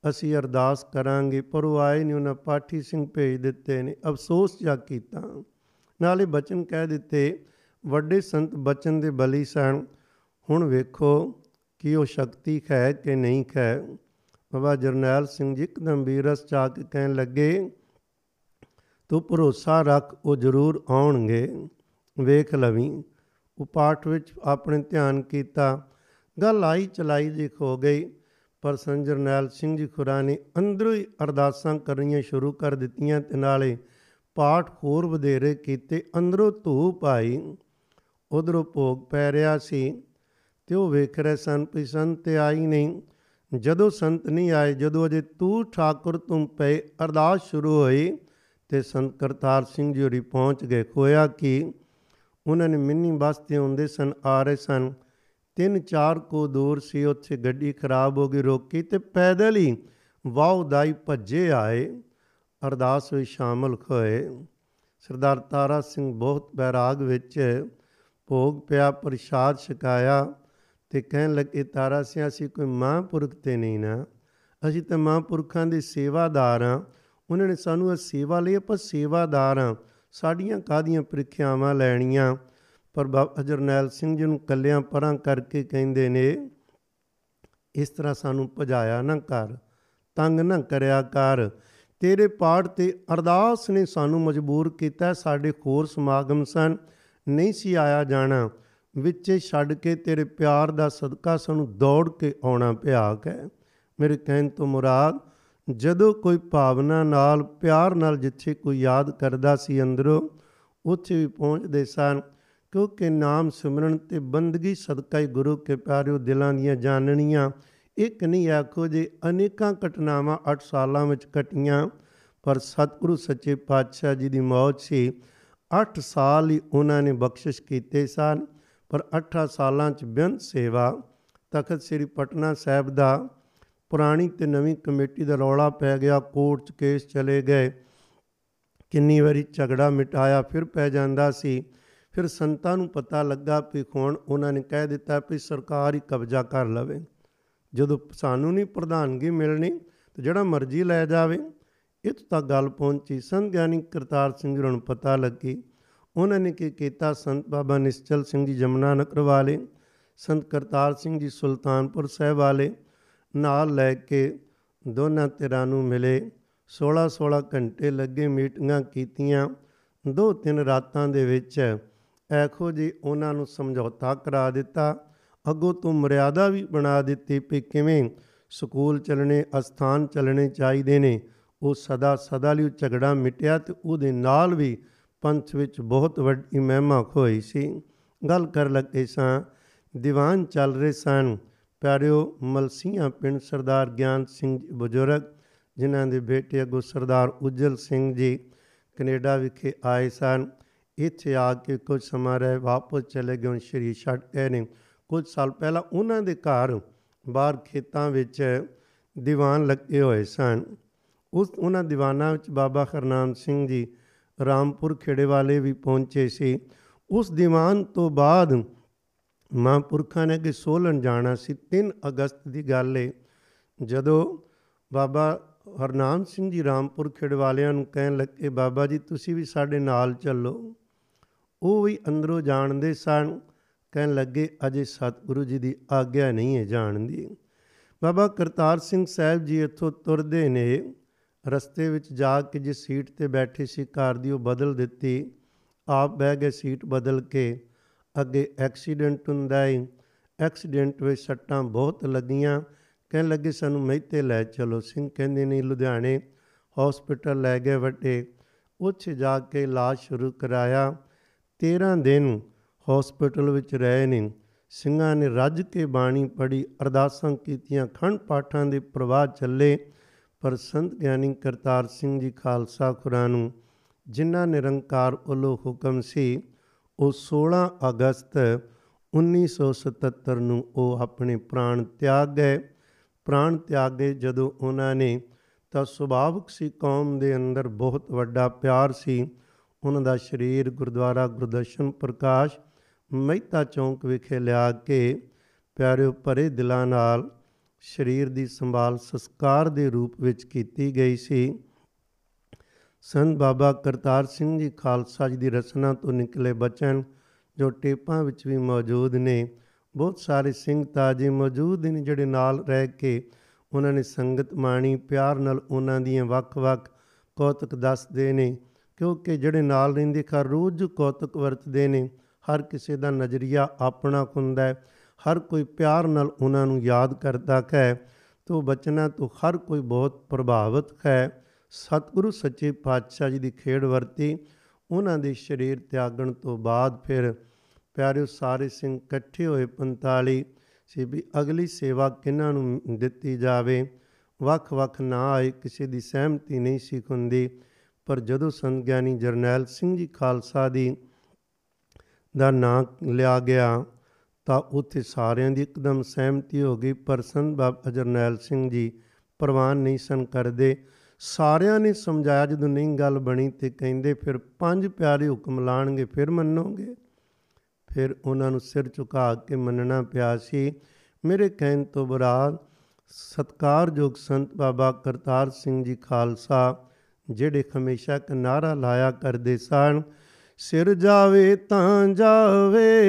ਅਸੀਂ ਅਰਦਾਸ ਕਰਾਂਗੇ, ਪਰ ਉਹ ਆਏ ਨਹੀਂ ਉਹਨਾਂ ਪਾਠੀ ਸਿੰਘ ਭੇਜ ਦਿੱਤੇ ਨੇ, ਅਫਸੋਸ ਜਾ ਕੀਤਾ। ਨਾਲੇ ਬਚਨ ਕਹਿ ਦਿੱਤੇ, ਵੱਡੇ ਸੰਤ ਬਚਨ ਦੇ ਬਲੀ ਸਨ। ਹੁਣ ਵੇਖੋ ਕਿ ਉਹ ਸ਼ਕਤੀ ਹੈ ਕਿ ਨਹੀਂ ਹੈ ਬਾਬਾ ਜਰਨੈਲ ਸਿੰਘ ਜੀ ਇੱਕਦਮ ਵੀਰਸ ਚਾ ਕੇ ਕਹਿਣ ਲੱਗੇ, ਤੂੰ ਭਰੋਸਾ ਰੱਖ, ਉਹ ਜ਼ਰੂਰ ਆਉਣਗੇ। ਵੇਖ ਲਵੀਂ। ਉਹ ਪਾਠ ਵਿੱਚ ਆਪਣੇ ਧਿਆਨ ਕੀਤਾ। ਗੱਲ ਆਈ ਚਲਾਈ ਜੀ ਹੋ ਗਈ। ਪਰ ਸੰਤ ਜਰਨੈਲ ਸਿੰਘ ਜੀ ਖੁਰਾ ਨੇ ਅੰਦਰੋਂ ਹੀ ਅਰਦਾਸਾਂ ਕਰਨੀਆਂ ਸ਼ੁਰੂ ਕਰ ਦਿੱਤੀਆਂ ਤੇ ਨਾਲੇ ਪਾਠ ਹੋਰ ਵਧੇਰੇ ਕੀਤੇ, ਅੰਦਰੋਂ ਧੂਪ ਆਈ। ਉਧਰੋਂ ਭੋਗ ਪੈ ਰਿਹਾ ਸੀ ਤੇ ਉਹ ਵੇਖ ਰਹੇ ਸਨ ਕਿ ਸੰਤ ਤੇ ਆਈ ਨਹੀਂ। ਜਦੋਂ ਸੰਤ ਨਹੀਂ ਆਏ, ਜਦੋਂ ਅਜੇ ਤੂੰ ਠਾਕੁਰ ਤੁਮ ਪਏ, ਅਰਦਾਸ ਸ਼ੁਰੂ ਹੋਈ ਤੇ ਸੰਤ ਕਰਤਾਰ ਸਿੰਘ ਜੀ ਹੋਰੀ ਪਹੁੰਚ ਗਏ। ਹੋਇਆ ਕਿ? ਉਹਨਾਂ ਨੇ ਮਿੰਨੀ ਬਸਤੇ ਹੁੰਦੇ ਸਨ, ਆ ਰਹੇ ਸਨ। ਤਿੰਨ ਚਾਰ ਕੋ ਦੂਰ ਸੀ, ਉੱਥੇ ਗੱਡੀ ਖਰਾਬ ਹੋ ਗਈ, ਰੋਕੀ ਤੇ ਪੈਦਲ ਹੀ ਵਾਹ ਦਾਈ ਭੱਜੇ ਆਏ। ਅਰਦਾਸ ਵਿੱਚ ਸ਼ਾਮਲ ਹੋਏ। ਸਰਦਾਰ ਤਾਰਾ ਸਿੰਘ ਬਹੁਤ ਬੈਰਾਗ ਵਿੱਚ ਭੋਗ ਪਿਆ, ਪ੍ਰਸ਼ਾਦ ਛਕਾਇਆ ਤੇ ਕਹਿਣ ਲੱਗੇ, ਤਾਰਾ ਸਿੰਘ, ਅਸੀਂ ਕੋਈ ਮਹਾਂਪੁਰਖ ਤੇ ਨਹੀਂ ਨਾ। ਅਸੀਂ ਤਾਂ ਮਹਾਂਪੁਰਖਾਂ ਦੇ ਸੇਵਾਦਾਰ ਆ। ਉਹਨਾਂ ਨੇ ਸਾਨੂੰ ਇਹ ਸੇਵਾ ਲਈ, ਆਪਾਂ ਸੇਵਾਦਾਰ ਆ। ਸਾਡੀਆਂ ਕਾਦੀਆਂ ਪ੍ਰੀਖਿਆਵਾਂ ਲੈਣੀਆਂ? ਪਰ ਬਾਬਾ ਜਰਨੈਲ ਸਿੰਘ ਜੀ ਨੂੰ ਕੱਲਿਆਂ ਪਰਾਂ ਕਰਕੇ ਕਹਿੰਦੇ ਨੇ, ਇਸ ਤਰ੍ਹਾਂ ਸਾਨੂੰ ਭਜਾਇਆ ਨਾ ਕਰ, ਤੰਗ ਨਾ ਕਰਿਆ ਕਰ। ਤੇਰੇ ਪਾਠ ਤੇ ਅਰਦਾਸ ਨੇ ਸਾਨੂੰ ਮਜਬੂਰ ਕੀਤਾ, ਸਾਡੇ ਹੋਰ ਸਮਾਗਮ ਸਨ, ਨਹੀਂ ਸੀ ਆਇਆ ਜਾਣਾ। ਵਿੱਚੇ ਛੱਡ ਕੇ ਤੇਰੇ ਪਿਆਰ ਦਾ ਸਦਕਾ ਸਾਨੂੰ ਦੌੜ ਕੇ ਆਉਣਾ ਪਿਆ ਹੈ ਮੇਰੇ ਕਹਿਣ ਤੋਂ ਮੁਰਾਦ ਜਦੋਂ ਕੋਈ ਭਾਵਨਾ ਨਾਲ, ਪਿਆਰ ਨਾਲ ਜਿੱਥੇ ਕੋਈ ਯਾਦ ਕਰਦਾ ਸੀ ਅੰਦਰੋਂ, ਉੱਥੇ ਵੀ ਪਹੁੰਚਦੇ ਸਨ, ਕਿਉਂਕਿ ਨਾਮ ਸਿਮਰਨ ਤੇ ਬੰਦਗੀ ਸਦਕਾ ਹੀ ਗੁਰੂ ਕੇ ਪਿਆਰਿਓ ਦਿਲਾਂ ਦੀਆਂ ਜਾਣਨੀਆਂ ਇੱਕ ਨਹੀਂ ਆਖੋ ਜੇ ਅਨੇਕਾਂ ਘਟਨਾਵਾਂ 8 ਸਾਲਾਂ ਵਿੱਚ ਘਟੀਆਂ, ਪਰ ਸਤਿਗੁਰੂ ਸੱਚੇ ਪਾਤਸ਼ਾਹ ਜੀ ਦੀ ਮੌਤ ਸੀ। 8 ਸਾਲ ਹੀ ਉਹਨਾਂ ਨੇ ਬਖਸ਼ਿਸ਼ ਕੀਤੇ ਸਨ, ਪਰ 8 ਸਾਲਾਂ ਚ ਬੇਅੰਤ ਸੇਵਾ ਤਖਤ ਸ੍ਰੀ ਪਟਨਾ ਸਾਹਿਬ ਦਾ ਪੁਰਾਣੀ ਤੇ ਨਵੀਂ ਕਮੇਟੀ ਦਾ ਰੌਲਾ ਪੈ ਗਿਆ, ਕੋਰਟ 'ਚ ਕੇਸ ਚਲੇ ਗਏ। ਕਿੰਨੀ ਵਾਰੀ ਝਗੜਾ ਮਿਟਾਇਆ, ਫਿਰ ਪੈ ਜਾਂਦਾ ਸੀ। ਫਿਰ ਸੰਤਾਂ ਨੂੰ ਪਤਾ ਲੱਗਾ ਕਿ ਹੁਣ ਉਹਨਾਂ ਨੇ ਕਹਿ ਦਿੱਤਾ ਕਿ ਸਰਕਾਰ ਹੀ ਕਬਜ਼ਾ ਕਰ ਲਵੇ। ਜਦੋਂ ਸਾਨੂੰ ਨਹੀਂ ਪ੍ਰਧਾਨਗੀ ਮਿਲਣੀ, ਤੇ ਜਿਹੜਾ ਮਰਜ਼ੀ ਲੈ ਜਾਵੇ। ਇੱਥੋਂ ਤੱਕ ਗੱਲ ਪਹੁੰਚੀ, ਸੰਤ ਗਿਆਨੀ ਕਰਤਾਰ ਸਿੰਘ ਜੀ ਨੂੰ ਪਤਾ ਲੱਗੀ। ਉਹਨਾਂ ਨੇ ਕੀ ਕੀਤਾ, ਸੰਤ ਬਾਬਾ ਨਿਸ਼ਚਲ ਸਿੰਘ ਜੀ ਜਮਨਾ ਨਗਰ ਵਾਲੇ, ਸੰਤ ਕਰਤਾਰ ਸਿੰਘ ਜੀ ਸੁਲਤਾਨਪੁਰ ਸਾਹਿਬ ਵਾਲੇ ਨਾਲ ਲੈ ਕੇ ਦੋਨਾਂ ਧਿਰਾਂ ਨੂੰ ਮਿਲੇ। 16-16 ਘੰਟੇ ਲੱਗੇ ਮੀਟਿੰਗਾਂ ਕੀਤੀਆਂ। ਦੋ ਤਿੰਨ ਰਾਤਾਂ ਦੇ ਵਿੱਚ ਐਖੋ ਜੀ ਉਹਨਾਂ ਨੂੰ ਸਮਝੌਤਾ ਕਰਾ ਦਿੱਤਾ। ਅੱਗੋਂ ਤੋਂ ਮਰਿਆਦਾ ਵੀ ਬਣਾ ਦਿੱਤੀ ਕਿ ਕਿਵੇਂ ਸਕੂਲ ਚੱਲਣੇ, ਅਸਥਾਨ ਚੱਲਣੇ ਚਾਹੀਦੇ ਨੇ। ਉਹ ਸਦਾ ਸਦਾ ਲਈ ਝਗੜਾ ਮਿਟਿਆ ਤੇ ਉਹਦੇ ਨਾਲ ਵੀ ਪੰਥ ਵਿੱਚ ਬਹੁਤ ਵੱਡੀ ਮਹਿਮਾ ਹੋਈ ਸੀ। ਗੱਲ ਕਰ ਲੱਗੇ ਸਾਂ, ਦੀਵਾਨ ਚੱਲ ਰਹੇ ਸਨ। ਪਿਆਰਿਓ ਮਲਸੀਆਂ ਪਿੰਡ ਸਰਦਾਰ ਗਿਆਨ ਸਿੰਘ ਜੀ ਬਜ਼ੁਰਗ, ਜਿਨ੍ਹਾਂ ਦੇ ਬੇਟੇ ਅਗੋ ਸਰਦਾਰ ਉਜਲ ਸਿੰਘ ਜੀ ਕੈਨੇਡਾ ਵਿਖੇ ਆਏ ਸਨ। ਇੱਥੇ ਆ ਕੇ ਕੁਝ ਸਮਾਂ ਰਹੇ, ਵਾਪਸ ਚਲੇ ਗਏ ਸ਼੍ਰੀ ਛੱਡ ਗਏ ਨੇ। ਕੁਝ ਸਾਲ ਪਹਿਲਾਂ ਉਹਨਾਂ ਦੇ ਘਰ ਬਾਹਰ ਖੇਤਾਂ ਵਿੱਚ ਦੀਵਾਨ ਲੱਗੇ ਹੋਏ ਸਨ। ਉਸ ਉਹਨਾਂ ਦੀਵਾਨਾਂ ਵਿੱਚ ਬਾਬਾ ਖਰਨਾਮ ਸਿੰਘ ਜੀ ਰਾਮਪੁਰ ਖੇੜੇ ਵਾਲੇ ਵੀ ਪਹੁੰਚੇ ਸੀ। ਉਸ ਦੀਵਾਨ ਤੋਂ ਬਾਅਦ ਮਹਾਂਪੁਰਖਾਂ ਨੇ ਕਿ ਸੋਲਨ ਜਾਣਾ ਸੀ। 3 ਅਗਸਤ ਦੀ ਗੱਲ ਏ, ਜਦੋਂ ਬਾਬਾ ਹਰਨਾਮ ਸਿੰਘ ਜੀ ਰਾਮਪੁਰ ਖੇੜ ਵਾਲਿਆਂ ਨੂੰ ਕਹਿਣ ਲੱਗੇ, ਬਾਬਾ ਜੀ, ਤੁਸੀਂ ਵੀ ਸਾਡੇ ਨਾਲ ਚੱਲੋ। ਉਹ ਵੀ ਅੰਦਰੋਂ ਜਾਣਦੇ ਸਨ। ਕਹਿਣ ਲੱਗੇ, ਅਜੇ ਸਤਿਗੁਰੂ ਜੀ ਦੀ ਆਗਿਆ ਨਹੀਂ ਹੈ ਜਾਣ ਦੀ ਬਾਬਾ ਕਰਤਾਰ ਸਿੰਘ ਸਾਹਿਬ ਜੀ ਇੱਥੋਂ ਤੁਰਦੇ ਨੇ। ਰਸਤੇ ਵਿੱਚ ਜਾ ਕੇ ਜਿਸ ਸੀਟ ਤੇ ਬੈਠੇ ਸੀ, ਕਾਰ ਦੀ ਉਹ ਬਦਲ ਦਿੱਤੀ। ਆਪ ਬਹਿ ਗਏ ਸੀਟ ਬਦਲ ਕੇ। ਅੱਗੇ ਐਕਸੀਡੈਂਟ ਹੁੰਦਾ ਹੈ ਐਕਸੀਡੈਂਟ ਵਿੱਚ ਸੱਟਾਂ ਬਹੁਤ ਲੱਗੀਆਂ। ਕਹਿਣ ਲੱਗੇ ਸਾਨੂੰ ਮਹਿਤੇ ਲੈ ਚਲੋ। ਸਿੰਘ ਕਹਿੰਦੇ ਨਹੀਂ ਲੁਧਿਆਣੇ ਹਸਪੀਟਲ ਲੈ ਗਏ ਵੱਡੇ। ਉੱਥੇ ਜਾ ਕੇ ਇਲਾਜ ਸ਼ੁਰੂ ਕਰਾਇਆ। 13 ਦਿਨ ਹਸਪੀਟਲ ਵਿੱਚ ਰਹੇ ਨੇ। ਸਿੰਘਾਂ ਨੇ ਰੱਜ ਕੇ ਬਾਣੀ ਪੜੀ ਅਰਦਾਸਾਂ ਕੀਤੀਆਂ, ਖੰਡ ਪਾਠਾਂ ਦੇ ਪ੍ਰਵਾਹ ਚੱਲੇ। ਪਰ ਸੰਤ ਗਿਆਨੀ ਕਰਤਾਰ ਸਿੰਘ ਜੀ ਖਾਲਸਾ ਖੁਰਾ ਨੂੰ, ਜਿਨ੍ਹਾਂ ਨਿਰੰਕਾਰ ਉਲੋ ਹੁਕਮ ਸੀ ਉਹ 16 ਅਗਸਤ 1977 ਨੂੰ ਉਹ ਆਪਣੇ ਪ੍ਰਾਣ ਤਿਆਗ ਗਏ। ਪ੍ਰਾਣ ਤਿਆਗੇ ਜਦੋਂ ਉਹਨਾਂ ਨੇ ਤਾਂ ਸੁਭਾਵਕ ਸੀ, ਕੌਮ ਦੇ ਅੰਦਰ ਬਹੁਤ ਵੱਡਾ ਪਿਆਰ ਸੀ। ਉਹਨਾਂ ਦਾ ਸਰੀਰ ਗੁਰਦੁਆਰਾ ਗੁਰਦਰਸ਼ਨ ਪ੍ਰਕਾਸ਼ ਮਹਿਤਾ ਚੌਂਕ ਵਿਖੇ ਲਿਆ ਕੇ ਪਿਆਰਿਓ ਭਰੇ ਦਿਲਾਂ ਨਾਲ ਸਰੀਰ ਦੀ ਸੰਭਾਲ ਸੰਸਕਾਰ ਦੇ ਰੂਪ ਵਿੱਚ ਕੀਤੀ ਗਈ ਸੀ। ਸੰਤ ਬਾਬਾ ਕਰਤਾਰ ਸਿੰਘ ਜੀ ਖਾਲਸਾ ਜੀ ਦੀ ਰਚਨਾ ਤੋਂ ਨਿਕਲੇ ਬਚਨ ਜੋ ਟੇਪਾਂ ਵਿੱਚ ਵੀ ਮੌਜੂਦ ਨੇ, ਬਹੁਤ ਸਾਰੇ ਸਿੰਘ ਤਾਜੇ ਮੌਜੂਦ ਨੇ ਜਿਹੜੇ ਨਾਲ ਰਹਿ ਕੇ ਉਹਨਾਂ ਨੇ ਸੰਗਤ ਮਾਣੀ ਪਿਆਰ ਨਾਲ ਉਹਨਾਂ ਦੀਆਂ ਵੱਖ-ਵੱਖ ਕੌਤਕ ਦੱਸਦੇ ਨੇ, ਕਿਉਂਕਿ ਜਿਹੜੇ ਨਾਲ ਰਹਿੰਦੇ ਖਰ ਰੋਜ਼ ਕੌਤਕ ਵਰਤਦੇ ਨੇ, ਹਰ ਕਿਸੇ ਦਾ ਨਜ਼ਰੀਆ ਆਪਣਾ ਹੁੰਦਾ ਹੈ, ਹਰ ਕੋਈ ਪਿਆਰ ਨਾਲ ਉਹਨਾਂ ਨੂੰ ਯਾਦ ਕਰਦਾ ਹੈ, ਤੋ ਬਚਨਾਂ ਤੋਂ ਹਰ ਕੋਈ ਬਹੁਤ ਪ੍ਰਭਾਵਿਤ ਹੈ। ਸਤਿਗੁਰੂ ਸੱਚੇ ਪਾਤਸ਼ਾਹ ਜੀ ਦੀ ਖੇਡ ਵਰਤੀ, ਉਹਨਾਂ ਦੇ ਸਰੀਰ ਤਿਆਗਣ ਤੋਂ ਬਾਅਦ ਫਿਰ ਪਿਆਰਿਓ ਸਾਰੇ ਸਿੰਘ ਇਕੱਠੇ ਹੋਏ 45 ਸੀ ਵੀ ਅਗਲੀ ਸੇਵਾ ਕਿਹਨਾਂ ਨੂੰ ਦਿੱਤੀ ਜਾਵੇ? ਵੱਖ-ਵੱਖ ਨਾ ਆਏ ਕਿਸੇ ਦੀ ਸਹਿਮਤੀ ਨਹੀਂ ਸੀ ਹੁੰਦੀ, ਪਰ ਜਦੋਂ ਸੰਤ ਗਿਆਨੀ ਜਰਨੈਲ ਸਿੰਘ ਜੀ ਖਾਲਸਾ ਦੀ ਦਾ ਨਾਂ ਲਿਆ ਗਿਆ, ਤਾਂ ਉੱਥੇ ਸਾਰਿਆਂ ਦੀ ਇੱਕਦਮ ਸਹਿਮਤੀ ਹੋ ਗਈ, ਪਰ ਸੰਤ ਬਾਬਾ ਜਰਨੈਲ ਸਿੰਘ ਜੀ ਪ੍ਰਵਾਨ ਨਹੀਂ ਸਨ ਕਰਦੇ। ਸਾਰਿਆਂ ਨੇ ਸਮਝਾਇਆ, ਜਦੋਂ ਨਹੀਂ ਗੱਲ ਬਣੀ ਤੇ ਕਹਿੰਦੇ, ਫਿਰ ਪੰਜ ਪਿਆਰੇ ਹੁਕਮ ਲਾਣਗੇ, ਫਿਰ ਮੰਨੋਗੇ? ਫਿਰ ਉਹਨਾਂ ਨੂੰ ਸਿਰ ਝੁਕਾ ਕੇ ਮੰਨਣਾ ਪਿਆ ਸੀ। ਮੇਰੇ ਕਹਿਣ ਤੋਂ ਬਾਅਦ ਸਤਕਾਰਯੋਗ ਸੰਤ ਬਾਬਾ ਕਰਤਾਰ ਸਿੰਘ ਜੀ ਖਾਲਸਾ, ਜਿਹੜੇ ਹਮੇਸ਼ਾ ਇੱਕ ਨਾਰਾ ਲਾਇਆ ਕਰਦੇ ਸਨ, ਸਿਰ ਜਾਵੇ ਤਾਂ ਜਾਵੇ,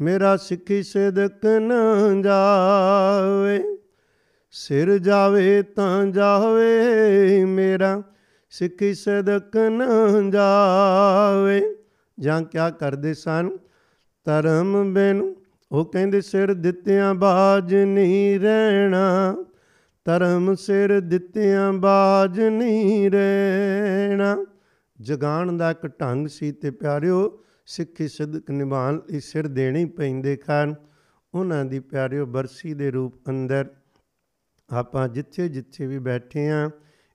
ਮੇਰਾ ਸਿੱਖੀ ਸਦਕ ਨਾ ਜਾਵੇ। ਸਿਰ ਜਾਵੇ ਤਾਂ ਜਾਵੇ, ਮੇਰਾ ਸਿੱਖੀ ਸਦਕ ਨਾ ਜਾਵੇ। ਜਾਂ ਕਿਆ ਕਰਦੇ ਸਨ? ਧਰਮ ਬਿਨ ਉਹ ਕਹਿੰਦੇ ਸਿਰ ਦਿੱਤਿਆਂ ਬਾਜ ਨਹੀਂ ਰਹਿਣਾ। ਧਰਮ ਸਿਰ ਦਿੱਤਿਆਂ ਬਾਜ ਨਹੀਂ ਰਹਿਣਾ। ਜਗਾਣ ਦਾ ਇੱਕ ਢੰਗ ਸੀ ਤੇ ਪਿਆਰਿਓ, ਸਿੱਖੀ ਸਿੱਧਕ ਨਿਭਾਣ ਲਈ ਸਿਰ ਦੇਣੇ ਪੈਂਦੇ ਖਾਨ। ਉਹਨਾਂ ਦੀ ਪਿਆਰਿਓ ਬਰਸੀ ਦੇ ਰੂਪ ਅੰਦਰ ਆਪਾਂ ਜਿੱਥੇ ਜਿੱਥੇ ਵੀ ਬੈਠੇ ਆ,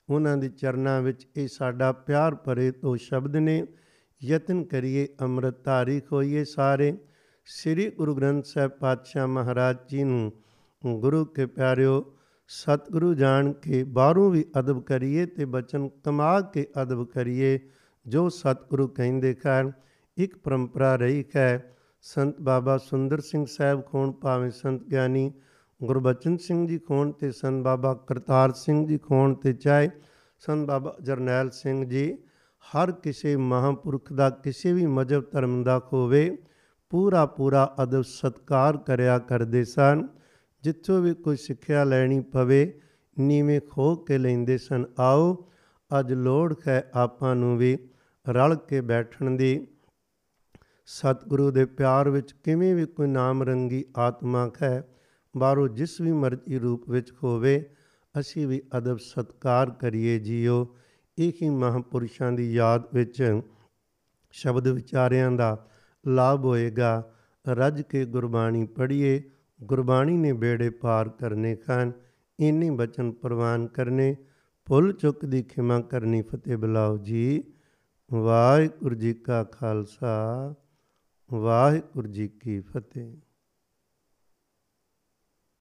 ਉਹਨਾਂ ਦੇ ਚਰਨਾਂ ਵਿੱਚ ਇਹ ਸਾਡਾ ਪਿਆਰ ਭਰੇ ਤੋਂ ਸ਼ਬਦ ਨੇ। ਯਤਨ ਕਰੀਏ ਅੰਮ੍ਰਿਤ ਤਾਰੀਖ ਹੋਈਏ ਸਾਰੇ। ਸ੍ਰੀ ਗੁਰੂ ਗ੍ਰੰਥ ਸਾਹਿਬ ਪਾਤਸ਼ਾਹ ਮਹਾਰਾਜ ਜੀ ਨੂੰ ਗੁਰੂ ਕੇ ਪਿਆਰਿਓ, ਸਤਿਗੁਰੂ ਜਾਣ ਕੇ ਬਾਹਰੋਂ ਵੀ ਅਦਬ ਕਰੀਏ ਤੇ ਬਚਨ ਕਮਾ ਕੇ ਅਦਬ ਕਰੀਏ, ਜੋ ਸਤਿਗੁਰੂ ਕਹਿੰਦੇ ਖਾਨ ਇੱਕ ਪਰੰਪਰਾ ਰਹੀ ਹੈ ਸੰਤ ਬਾਬਾ ਸੁੰਦਰ ਸਿੰਘ ਸਾਹਿਬ ਖੋਣ ਭਾਵੇਂ ਸੰਤ ਗਿਆਨੀ ਗੁਰਬਚਨ ਸਿੰਘ ਜੀ ਖੋਣ ਤੇ ਸੰਤ ਬਾਬਾ ਕਰਤਾਰ ਸਿੰਘ ਜੀ ਖੋਣ ਤੇ ਚਾਹੇ ਸੰਤ ਬਾਬਾ ਜਰਨੈਲ ਸਿੰਘ ਜੀ, ਹਰ ਕਿਸੇ ਮਹਾਂਪੁਰਖ ਦਾ ਕਿਸੇ ਵੀ ਮਜਬ ਧਰਮ ਦਾ ਹੋਵੇ ਪੂਰਾ ਪੂਰਾ ਅਦਬ ਸਤਕਾਰ ਕਰਿਆ ਕਰਦੇ ਸਨ। ਜਿੱਥੋਂ ਵੀ ਕੋਈ ਸਿੱਖਿਆ ਲੈਣੀ ਪਵੇ, ਨੀਵੇਂ ਖੋ ਕੇ ਲੈਂਦੇ ਸਨ, ਆਓ ਅੱਜ ਲੋੜ ਹੈ ਆਪਾਂ ਨੂੰ ਵੀ ਰਲ ਕੇ ਬੈਠਣ ਦੀ। ਸਤਿਗੁਰੂ ਦੇ ਪਿਆਰ ਵਿੱਚ ਕਿਵੇਂ ਵੀ ਕੋਈ ਨਾਮ ਰੰਗੀ ਆਤਮਾ ਹੈ ਬਾਹਰੋਂ ਜਿਸ ਵੀ ਮਰਜ਼ੀ ਰੂਪ ਵਿੱਚ ਹੋਵੇ, ਅਸੀਂ ਵੀ ਅਦਬ ਸਤਕਾਰ ਕਰੀਏ ਜੀਓ। ਇਹ ਹੀ ਮਹਾਪੁਰਸ਼ਾਂ ਦੀ ਯਾਦ ਵਿੱਚ ਸ਼ਬਦ ਵਿਚਾਰਿਆਂ ਦਾ ਲਾਭ ਹੋਏਗਾ। ਰੱਜ ਕੇ ਗੁਰਬਾਣੀ ਪੜ੍ਹੀਏ, ਗੁਰਬਾਣੀ ਨੇ ਬੇੜੇ ਪਾਰ ਕਰਨੇ ਖਾਨ, ਇੰਨੇ ਬਚਨ ਪ੍ਰਵਾਨ ਕਰਨੇ, ਭੁੱਲ ਚੁੱਕ ਦੀ ਖਿਮਾ ਕਰਨੀ ਫਤਿਹ ਬਲਾਓ ਜੀ। ਵਾਹਿਗੁਰੂ ਜੀ ਕਾ ਖਾਲਸਾ, ਵਾਹਿਗੁਰੂ ਜੀ ਕੀ ਫਤਿਹ।